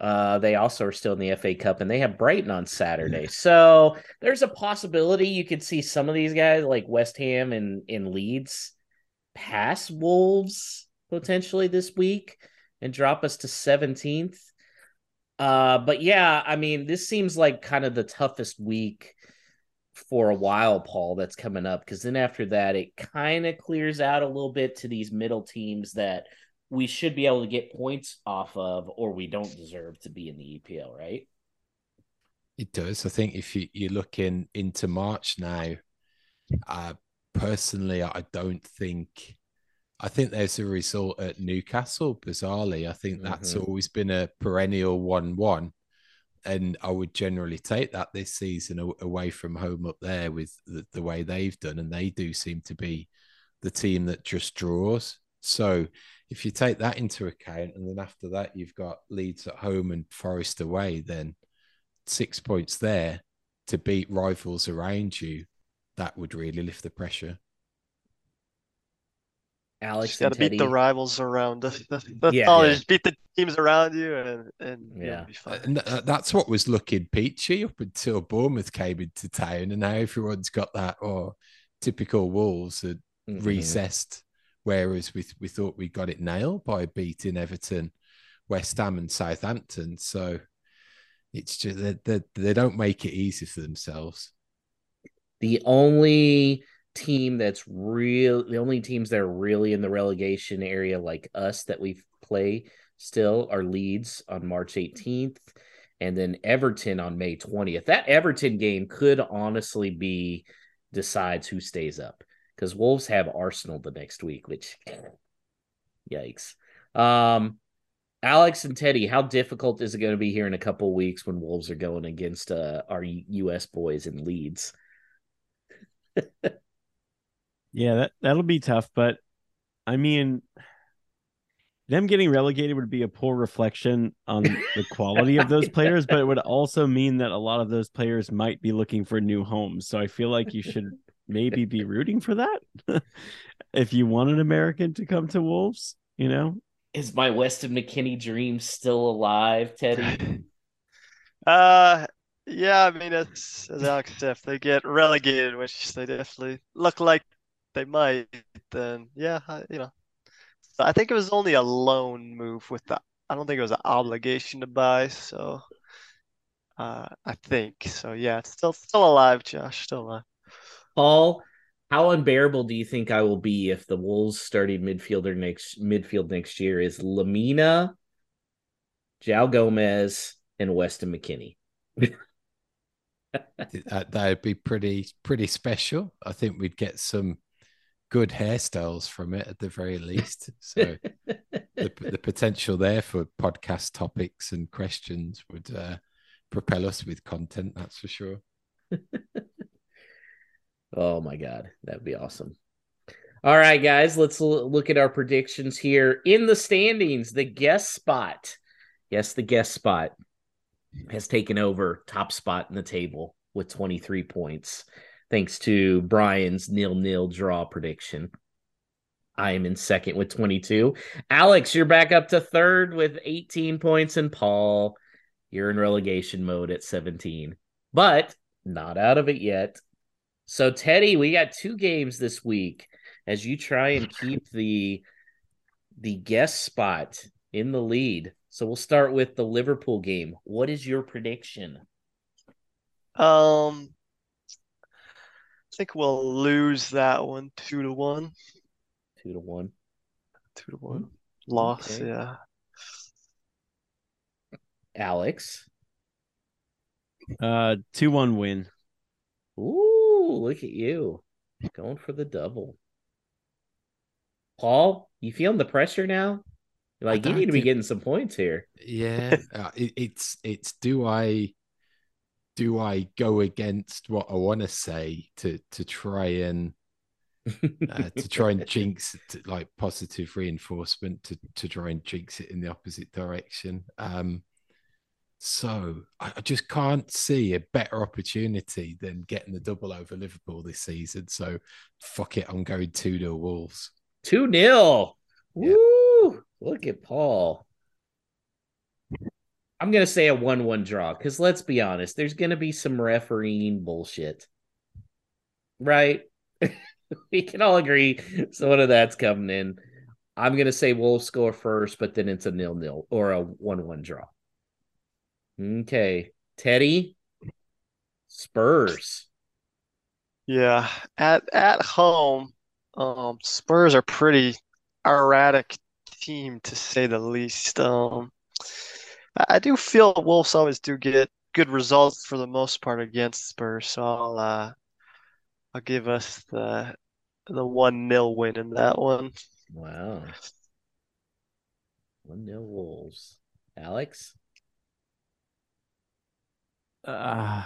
uh, they also are still in the FA Cup and they have Brighton on Saturday. So there's a possibility you could see some of these guys like West Ham and, and Leeds pass Wolves potentially this week and drop us to 17th. Uh, but yeah, I mean, this seems like kind of the toughest week for a while, Paul, that's coming up. Because then after that, it kind of clears out a little bit to these middle teams that we should be able to get points off of, or we don't deserve to be in the EPL, right? It does. I think if you, you're looking into March now, Uh, personally, I don't think. I think there's a result at Newcastle. Bizarrely, I think that's Mhm. always been a perennial one-one, and I would generally take that this season away from home up there with the, the way they've done, and they do seem to be the team that just draws. So if you take that into account, and then after that you've got Leeds at home and Forest away, then six points there to beat rivals around you, that would really lift the pressure. Alex Just got to beat the rivals around. That's, that's, that's Yeah, all. yeah. Just beat the teams around you, and and Yeah. be fine. And that's what was looking peachy up until Bournemouth came into town, and now everyone's got that oh, typical Wolves had Mhm. recessed. Whereas we we thought we got it nailed by beating Everton, West Ham, and Southampton. So it's just they, they, they don't make it easy for themselves. The only team that's real, the only teams that are really in the relegation area like us that we play still are Leeds on March 18th and then Everton on May 20th. That Everton game could honestly be decides who stays up because Wolves have Arsenal the next week, which yikes. Um, Alex and Teddy, how difficult is it going to be here in a couple of weeks when Wolves are going against uh, our U.S. boys in Leeds? Yeah, that that'll be tough, but I mean them getting relegated would be a poor reflection on the quality of those players, but it would also mean that a lot of those players might be looking for new homes. So I feel like you should maybe be rooting for that if you want an American to come to Wolves, you know? Is my Weston McKennie dream still alive, Teddy? Uh, yeah. I mean, as as Alex said, if they get relegated, which they definitely look like they might, then yeah, I, you know, I think it was only a loan move with the. I don't think it was an obligation to buy. So, uh, I think so. Yeah, it's still still alive, Josh. Still alive. Paul, how unbearable do you think I will be if the Wolves starting midfielder next midfield next year is Lemina, João Gomes, and Weston McKennie? That that'd be pretty pretty special. I think we'd get some good hairstyles from it at the very least. So the, the potential there for podcast topics and questions would uh, propel us with content. That's for sure. Oh my god, that'd be awesome. All right, guys, let's l- look at our predictions here in the standings. The guest spot, yes, the guest spot has taken over top spot in the table with 23 points, thanks to Brian's nil nil draw prediction. I am in second with 22. Alex, you're back up to third with 18 points, and Paul, you're in relegation mode at 17, but not out of it yet. So Teddy, we got two games this week as you try and keep the the guest spot in the lead. So we'll start with the Liverpool game. What is your prediction? Um, I think we'll lose that one two to one. Two to one. Two to one loss. Okay. Yeah. Alex. Uh 2-1 win. Ooh, look at you. Going for the double. Paul, you feeling the pressure now? Like you need to be getting some points here. Yeah, uh, it, it's it's do I do I go against what I want to say to to try and uh, to try and jinx to, like positive reinforcement to to try and jinx it in the opposite direction. Um, so I, I just can't see a better opportunity than getting the double over Liverpool this season. So fuck it, I'm going two to Wolves. 2 0. Yeah. Woo! Look at Paul. I'm going to say a 1 1 draw because let's be honest, there's going to be some refereeing bullshit. Right? we can all agree some of that's coming in. I'm going to say Wolves score first, but then it's a nil nil or a 1 1 draw. Okay. Teddy, Spurs. Yeah. At at home, um, Spurs are pretty erratic team to say the least. Um, I, do feel Wolves always do get good results for the most part against Spurs, so I'll uh I'll give us the the one nil win in that one. Wow. One nil Wolves. Alex? uh,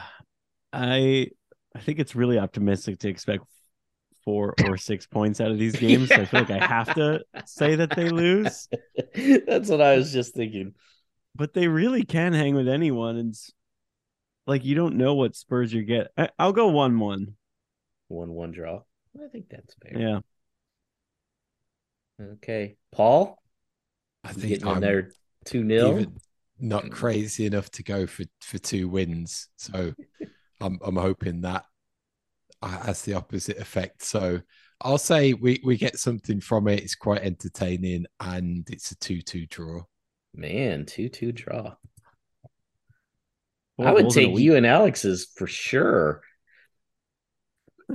I I think it's really optimistic to expect four or six points out of these games. yeah. so I feel like I have to say that they lose. That's what I was just thinking. But they really can hang with anyone, and like you don't know what Spurs you get. I, will go one one. One one draw. I think that's fair. Yeah. Okay, Paul. I think I'm there two 0 not crazy enough to go for for two wins. So I'm I'm hoping that uh, has the opposite effect. So I'll say we we get something from it. It's quite entertaining, and it's a two-two draw. Man, two two draw. Four I would goals in a take you and Alex's for sure.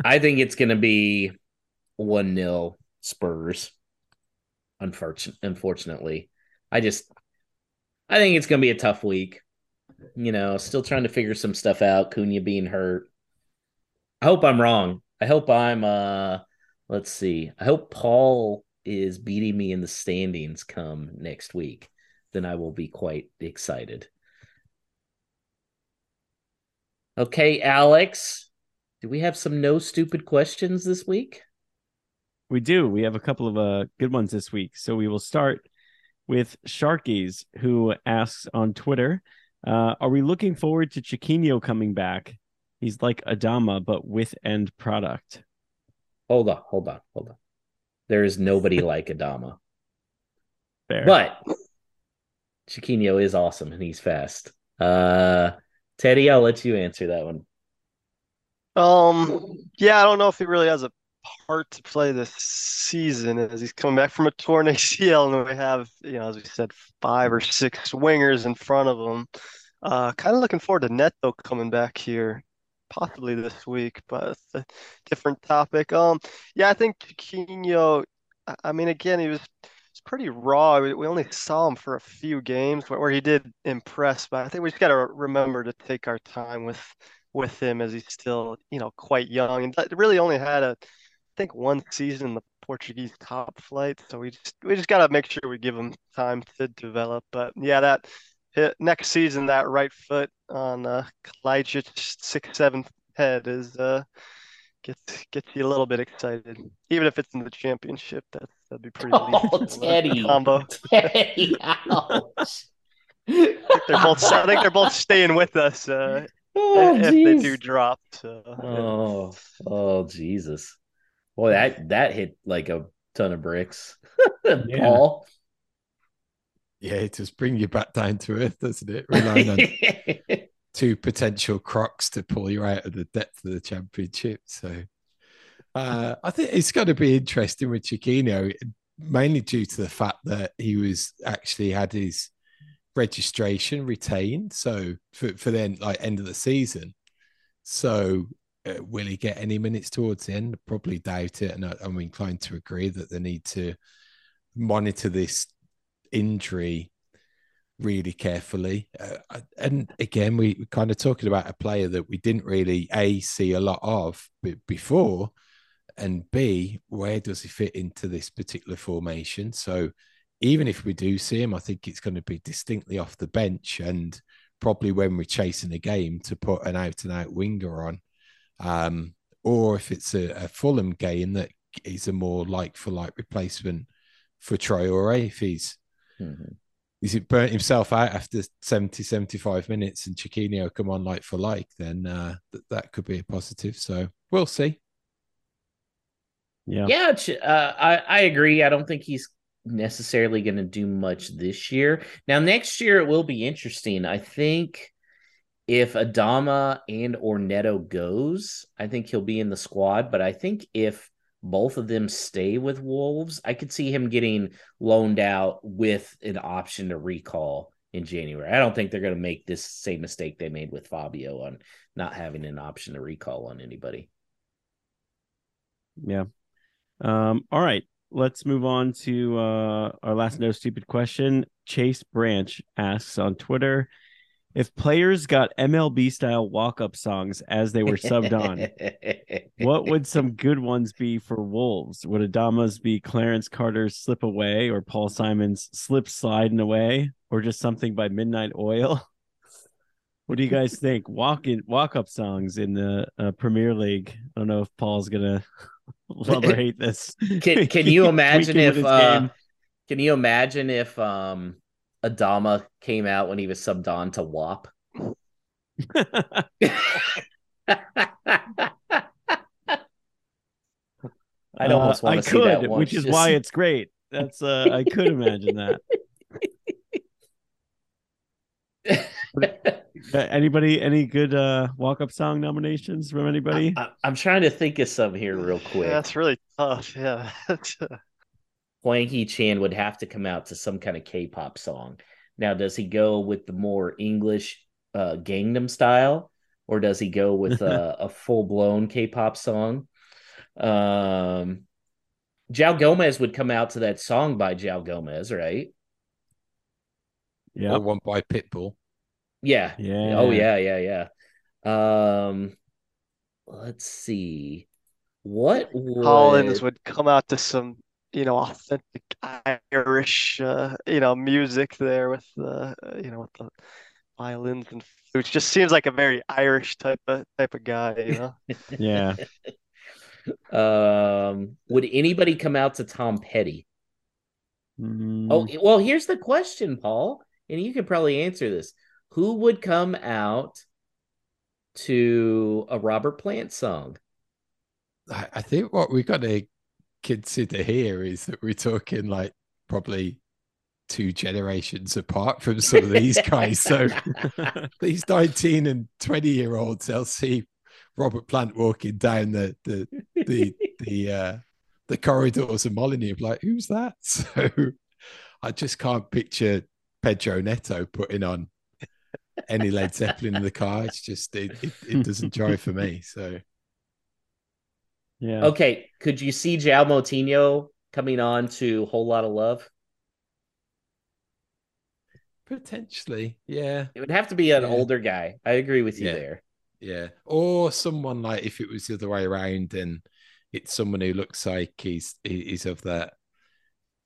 I think it's going to be 1 0 Spurs. Unfortunately, unfortunately, I just, I think it's going to be a tough week. You know, still trying to figure some stuff out. Cunha being hurt. I hope I'm wrong. I hope I'm, uh, let's see. I hope Paul is beating me in the standings come next week. Then I will be quite excited. Okay, Alex, do we have some no stupid questions this week? We do. We have a couple of uh, good ones this week. So we will start with Sharkies, who asks on Twitter uh, Are we looking forward to Chiquinho coming back? He's like Adama, but with end product. Hold on, hold on, hold on. There is nobody like Adama, Fair. but Chiquinho is awesome and he's fast. Uh, Teddy, I'll let you answer that one. Um, yeah, I don't know if he really has a part to play this season as he's coming back from a torn ACL, and we have, you know, as we said, five or six wingers in front of him. Uh, kind of looking forward to Neto coming back here, possibly this week, but it's a different topic. Um, yeah, I think Chiquinho, I- mean, again, he was it's pretty raw. We, only saw him for a few games where, he did impress, but I think we just got to remember to take our time with with him as he's still, you know, quite young and really only had a, think one season in the Portuguese top flight. So we just we just got to make sure we give him time to develop. But yeah, that hit, next season, that right foot on uh, Kalajdzic six seven head is uh gets gets you a little bit excited, even if it's in the championship. That that'd be pretty Oh, uh, Teddy. combo. Teddy, ouch. I think they're both I think they're both staying with us uh, oh, if they jeez. do drop. So yeah. Oh, oh, Jesus. Boy, that that hit like a ton of bricks. Paul. Yeah, it does bring you back down to earth, doesn't it? Relying on two potential crocs to pull you out of the depth of the championship. So uh, I think it's going to be interesting with Chiquinho, mainly due to the fact that he was actually had his registration retained. So for, for then like end of the season. So uh, will he get any minutes towards the end? Probably doubt it. And I, I'm inclined to agree that they need to monitor this injury really carefully. Uh, and again, we were kind of talking about a player that we didn't really a see a lot of before, and b where does he fit into this particular formation? So even if we do see him, I think it's going to be distinctly off the bench and probably when we're chasing a game to put an out and out winger on. Um, or if it's a, a Fulham game that is a more like for like replacement for Traore, if he's Mhm. he's burnt himself out after 70, 75 minutes and Chiquinho come on like for like, then uh, th- that could be a positive. So we'll see. Yeah. Yeah, uh, I I agree. I don't think he's necessarily going to do much this year. Now next year it will be interesting. I think if Adama and or Neto goes, I think he'll be in the squad. But I think if both of them stay with Wolves, I could see him getting loaned out with an option to recall in January. I don't think they're going to make this same mistake they made with Fabio on not having an option to recall on anybody. Yeah. Um, all right. Let's move on to uh, our last no stupid question. Chase Branch asks on Twitter if players got MLB style walk up songs as they were subbed on, what would some good ones be for Wolves? Would Adama's be Clarence Carter's Slip Away or Paul Simon's Slip Sliding Away or just something by Midnight Oil? What do you guys think? Walk in walk up songs in the uh, Premier League. I don't know if Paul's gonna love or hate this. Can can you imagine if uh, can you imagine if um Adama came out when he was subbed on to WAP? I'd almost Uh, want I see could, that once, which is just- why it's great. That's uh, I could imagine that. Uh, anybody, any good uh walk up song nominations from anybody? I, am trying to think of some here real quick. Yeah, that's really tough. Yeah. Hwang Hee Chan would have to come out to some kind of K-pop song. Now, does he go with the more English uh, Gangnam style, or does he go with a, a full-blown K-pop song? Um, João Gomes would come out to that song by João Gomes, right? yeah, Or one by Pitbull. Yeah. yeah. Oh yeah, yeah, yeah. Um, let's see. What would Collins would come out to some, you know, authentic Irish, uh, you know, music there with the, uh, you know, with the violins and flutes. Just seems like a very Irish type of type of guy, you know. yeah. um would anybody come out to Tom Petty? Mm, Oh, well, here's the question, Paul, and you could probably answer this. Who would come out to a Robert Plant song? I, I think what we got to consider here is that we're talking like probably two generations apart from some of these guys. So these 19 and 20 year olds, they'll see Robert Plant walking down the the the the uh the corridors of Molineux, like, who's that? So I just can't picture Pedro Neto putting on any Led Zeppelin in the car. It's just it, it, it doesn't drive for me. So yeah. Okay, could you see João Moutinho coming on to Whole Lot of Love? potentially, yeah. It would have to be an Yeah. older guy. I agree with you Yeah. there. Yeah. Or someone like if it was the other way around and it's someone who looks like he's he's of that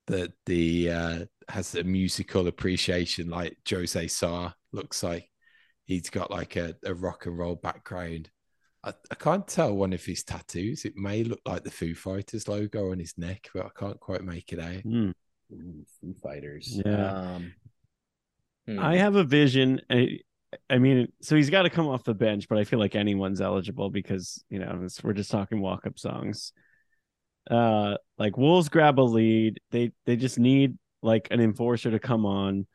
that the uh has a musical appreciation like Jose Sa looks like he's got like a, a rock and roll background. I, I can't tell one of his tattoos. It may look like the Foo Fighters logo on his neck, but I can't quite make it out. Mm. Ooh, Foo Fighters. Yeah. Um, hmm. I have a vision. I, I mean, so he's got to come off the bench, but I feel like anyone's eligible because you know it's, we're just talking walk up songs. Uh, like Wolves grab a lead. They they just need like an enforcer to come on.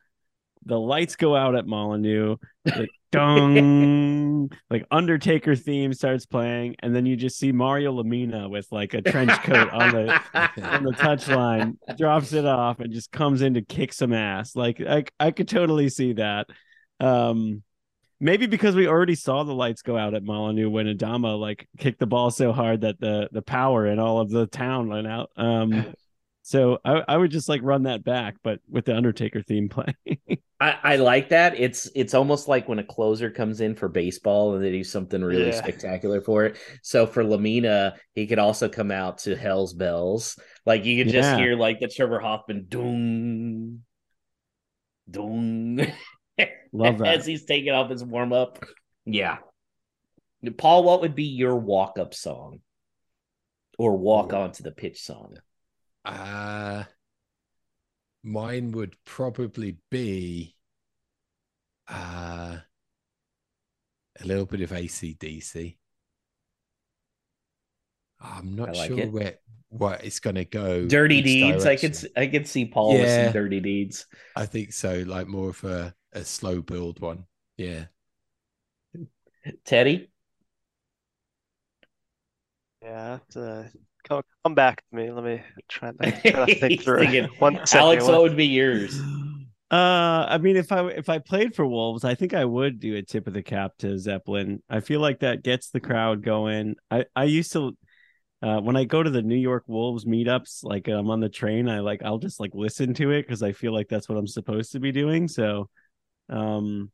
The lights go out at Molineux. The dong, like Undertaker theme starts playing, and then you just see Mario Lemina with like a trench coat on the on the touchline, drops it off, and just comes in to kick some ass. Like I, I could totally see that. Um, maybe because we already saw the lights go out at Molineux when Adama like kicked the ball so hard that the the power in all of the town went out. Um, so I, I would just like run that back, but with the Undertaker theme playing. I, I like that. It's it's almost like when a closer comes in for baseball and they do something really Yeah. spectacular for it. So for Lemina, he could also come out to Hell's Bells. Like you could just Yeah. hear like the Trevor Hoffman doom doom Love that. as he's taking off his warm up. Yeah. Paul, what would be your walk up song? Or walk Ooh. onto the pitch song? Uh mine would probably be uh a little bit of ACDC. I'm not like sure it. where what it's gonna go. Dirty which Deeds. I could direction. s- I could see Paul with Yeah. some dirty deeds. I think so, like more of a, a slow build one. Yeah. Teddy? Yeah, it's, uh, come come back to me. Let me try to, try to think through it. thinking, One second. Alex, one- what would be yours? Uh, I mean, if I if I played for Wolves, I think I would do a tip of the cap to Zeppelin. I feel like that gets the crowd going. I I used to, uh, when I go to the New York Wolves meetups, like I'm on the train, I like I'll just like listen to it because I feel like that's what I'm supposed to be doing. So, um,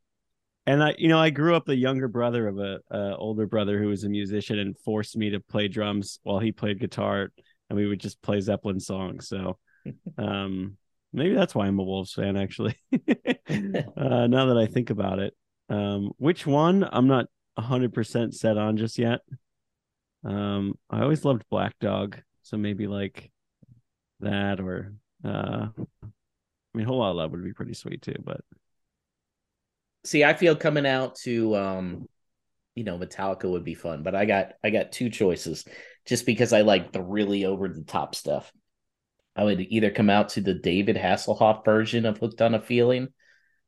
And I, you know, I grew up the younger brother of a, a older brother who was a musician and forced me to play drums while he played guitar, and we would just play Zeppelin songs. So, um, maybe that's why I'm a Wolves fan. Actually, uh, now that I think about it, um, which one I'm not hundred percent set on just yet. Um, I always loved Black Dog, so maybe like that or uh, I mean, Whole Lot of Love would be pretty sweet too, but See, I feel coming out to um you know, Metallica would be fun, but I got I got two choices just because I like the really over the top stuff. I would either come out to the David Hasselhoff version of Hooked on a Feeling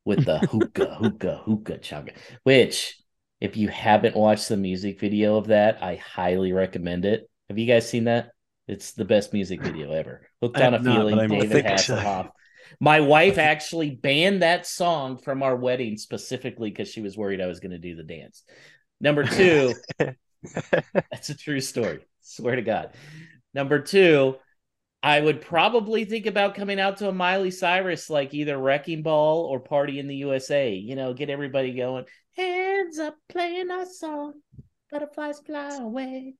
with the hookah, hookah, hookah chugga, which if you haven't watched the music video of that, I highly recommend it. Have you guys seen that? It's the best music video ever. Hooked on a not, Feeling, but I'm- I David. Hasselhoff. My wife actually banned that song from our wedding specifically because she was worried I was going to do the dance. Number two, that's a true story. Swear to God. Number two, I would probably think about coming out to a Miley Cyrus, like either Wrecking Ball or Party in the USA. You know, get everybody going. Hands up, playing our song. Butterflies fly away.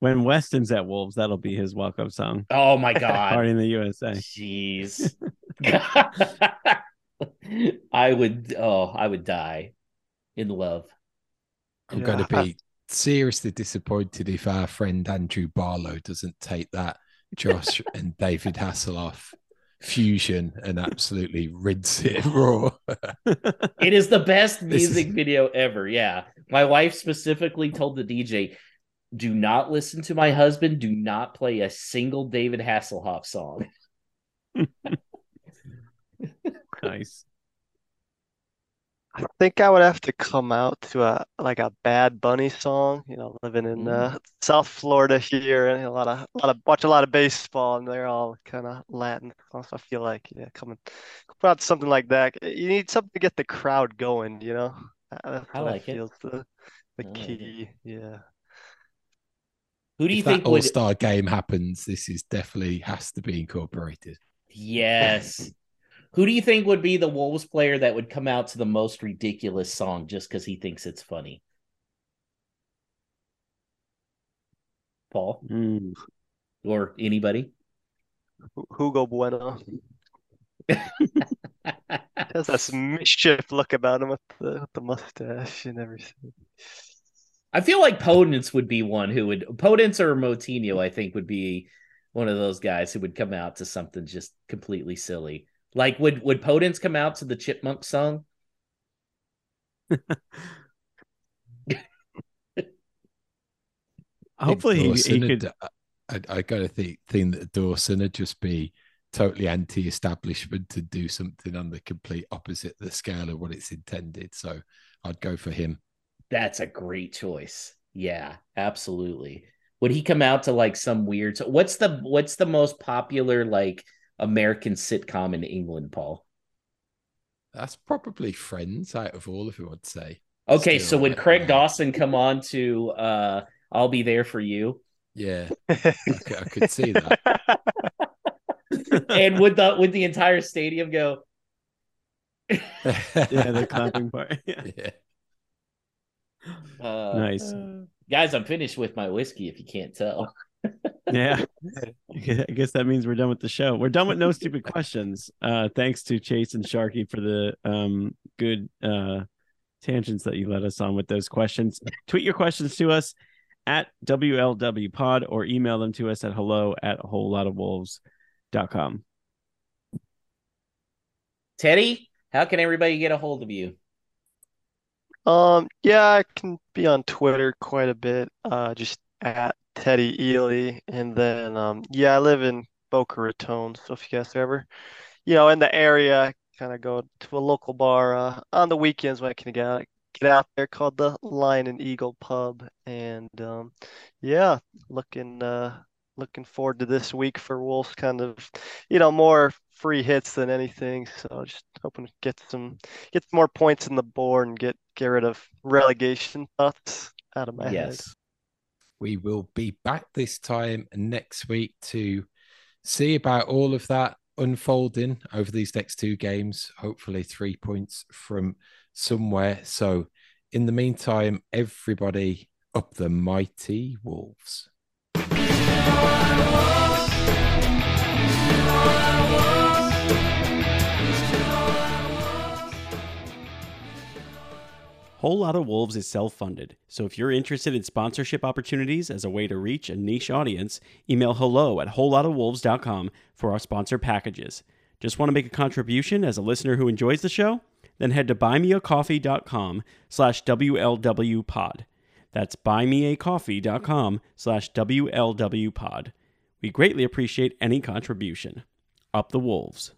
When Weston's at Wolves, that'll be his welcome song. Oh my God. Party in the USA. Jeez. I would, oh, I would die in love. I'm Yeah, going to be seriously disappointed if our friend Andrew Barlow doesn't take that Josh and David Hasselhoff fusion and absolutely rinse it raw. It is the best This is- music video ever. Yeah. My wife specifically told the DJ, do not listen to my husband. Do not play a single David Hasselhoff song. nice. I think I would have to come out to a like a Bad Bunny song. You know, living in uh, South Florida here, and a lot of a lot of watch a lot of baseball, and they're all kind of Latin. So I feel like yeah, coming come out to something like that. You need something to get the crowd going. You know, that's I what like it. feels the the I like it. key. Yeah. Who do you if that think All would? Star game happens, this is definitely has to be incorporated. Yes. Who do you think would be the Wolves player that would come out to the most ridiculous song just because he thinks it's funny? Paul Mm. or anybody? Hugo Bueno has this mischief look about him with the with the mustache and everything. I feel like Podence would be one who would Podence or Moutinho, I think, would be one of those guys who would come out to something just completely silly. Like would would Podence come out to the Chipmunk song? Hopefully, he, he could. Uh, I, I got to think, think that Dawson would just be totally anti-establishment to do something on the complete opposite the scale of what it's intended. So I'd go for him. That's a great choice. Yeah, absolutely. Would he come out to like some weird so what's the what's the most popular like American sitcom in England, Paul? That's probably Friends out of all of them, I'd say. Okay, Still so would Craig now. Dawson come on to uh I'll be there for you? Yeah, I could, I could see that. And would the would the entire stadium go, Yeah, the clapping part. Yeah. Yeah. Uh, Nice. uh, guys, I'm finished with my whiskey if you can't tell. Yeah. I guess that means we're done with the show. We're done with no stupid questions. Uh thanks to Chase and Sharky for the um good uh tangents that you let us on with those questions. Tweet your questions to us at WLW pod or email them to us at hello at a whole lot of wolves.com. Teddy, how can everybody get a hold of you? Um, yeah, I can be on Twitter quite a bit. Uh, just at Teddy Ely, and then um, yeah, I live in Boca Raton, so if you guys are ever, you know, in the area, kind of go to a local bar uh, on the weekends when I can get out, get out there, called the Lion and Eagle Pub, and um, yeah, looking uh looking forward to this week for Wolves, kind of, you know, more free hits than anything. So just hoping to get some get some more points in the board and get get rid of relegation thoughts out of my head. Yes. We will be back this time next week to see about all of that. unfolding over these next two games. Hopefully, three points from somewhere. So, in the meantime, everybody up the mighty wolves. Whole Lot of Wolves is self funded, so if you're interested in sponsorship opportunities as a way to reach a niche audience, email hello at wholelotofwolves.com for our sponsor packages. Just want to make a contribution as a listener who enjoys the show? Then head to buymeacoffee.com slash WLWpod. That's buymeacoffee.com slash WLWpod. We greatly appreciate any contribution. Up the Wolves.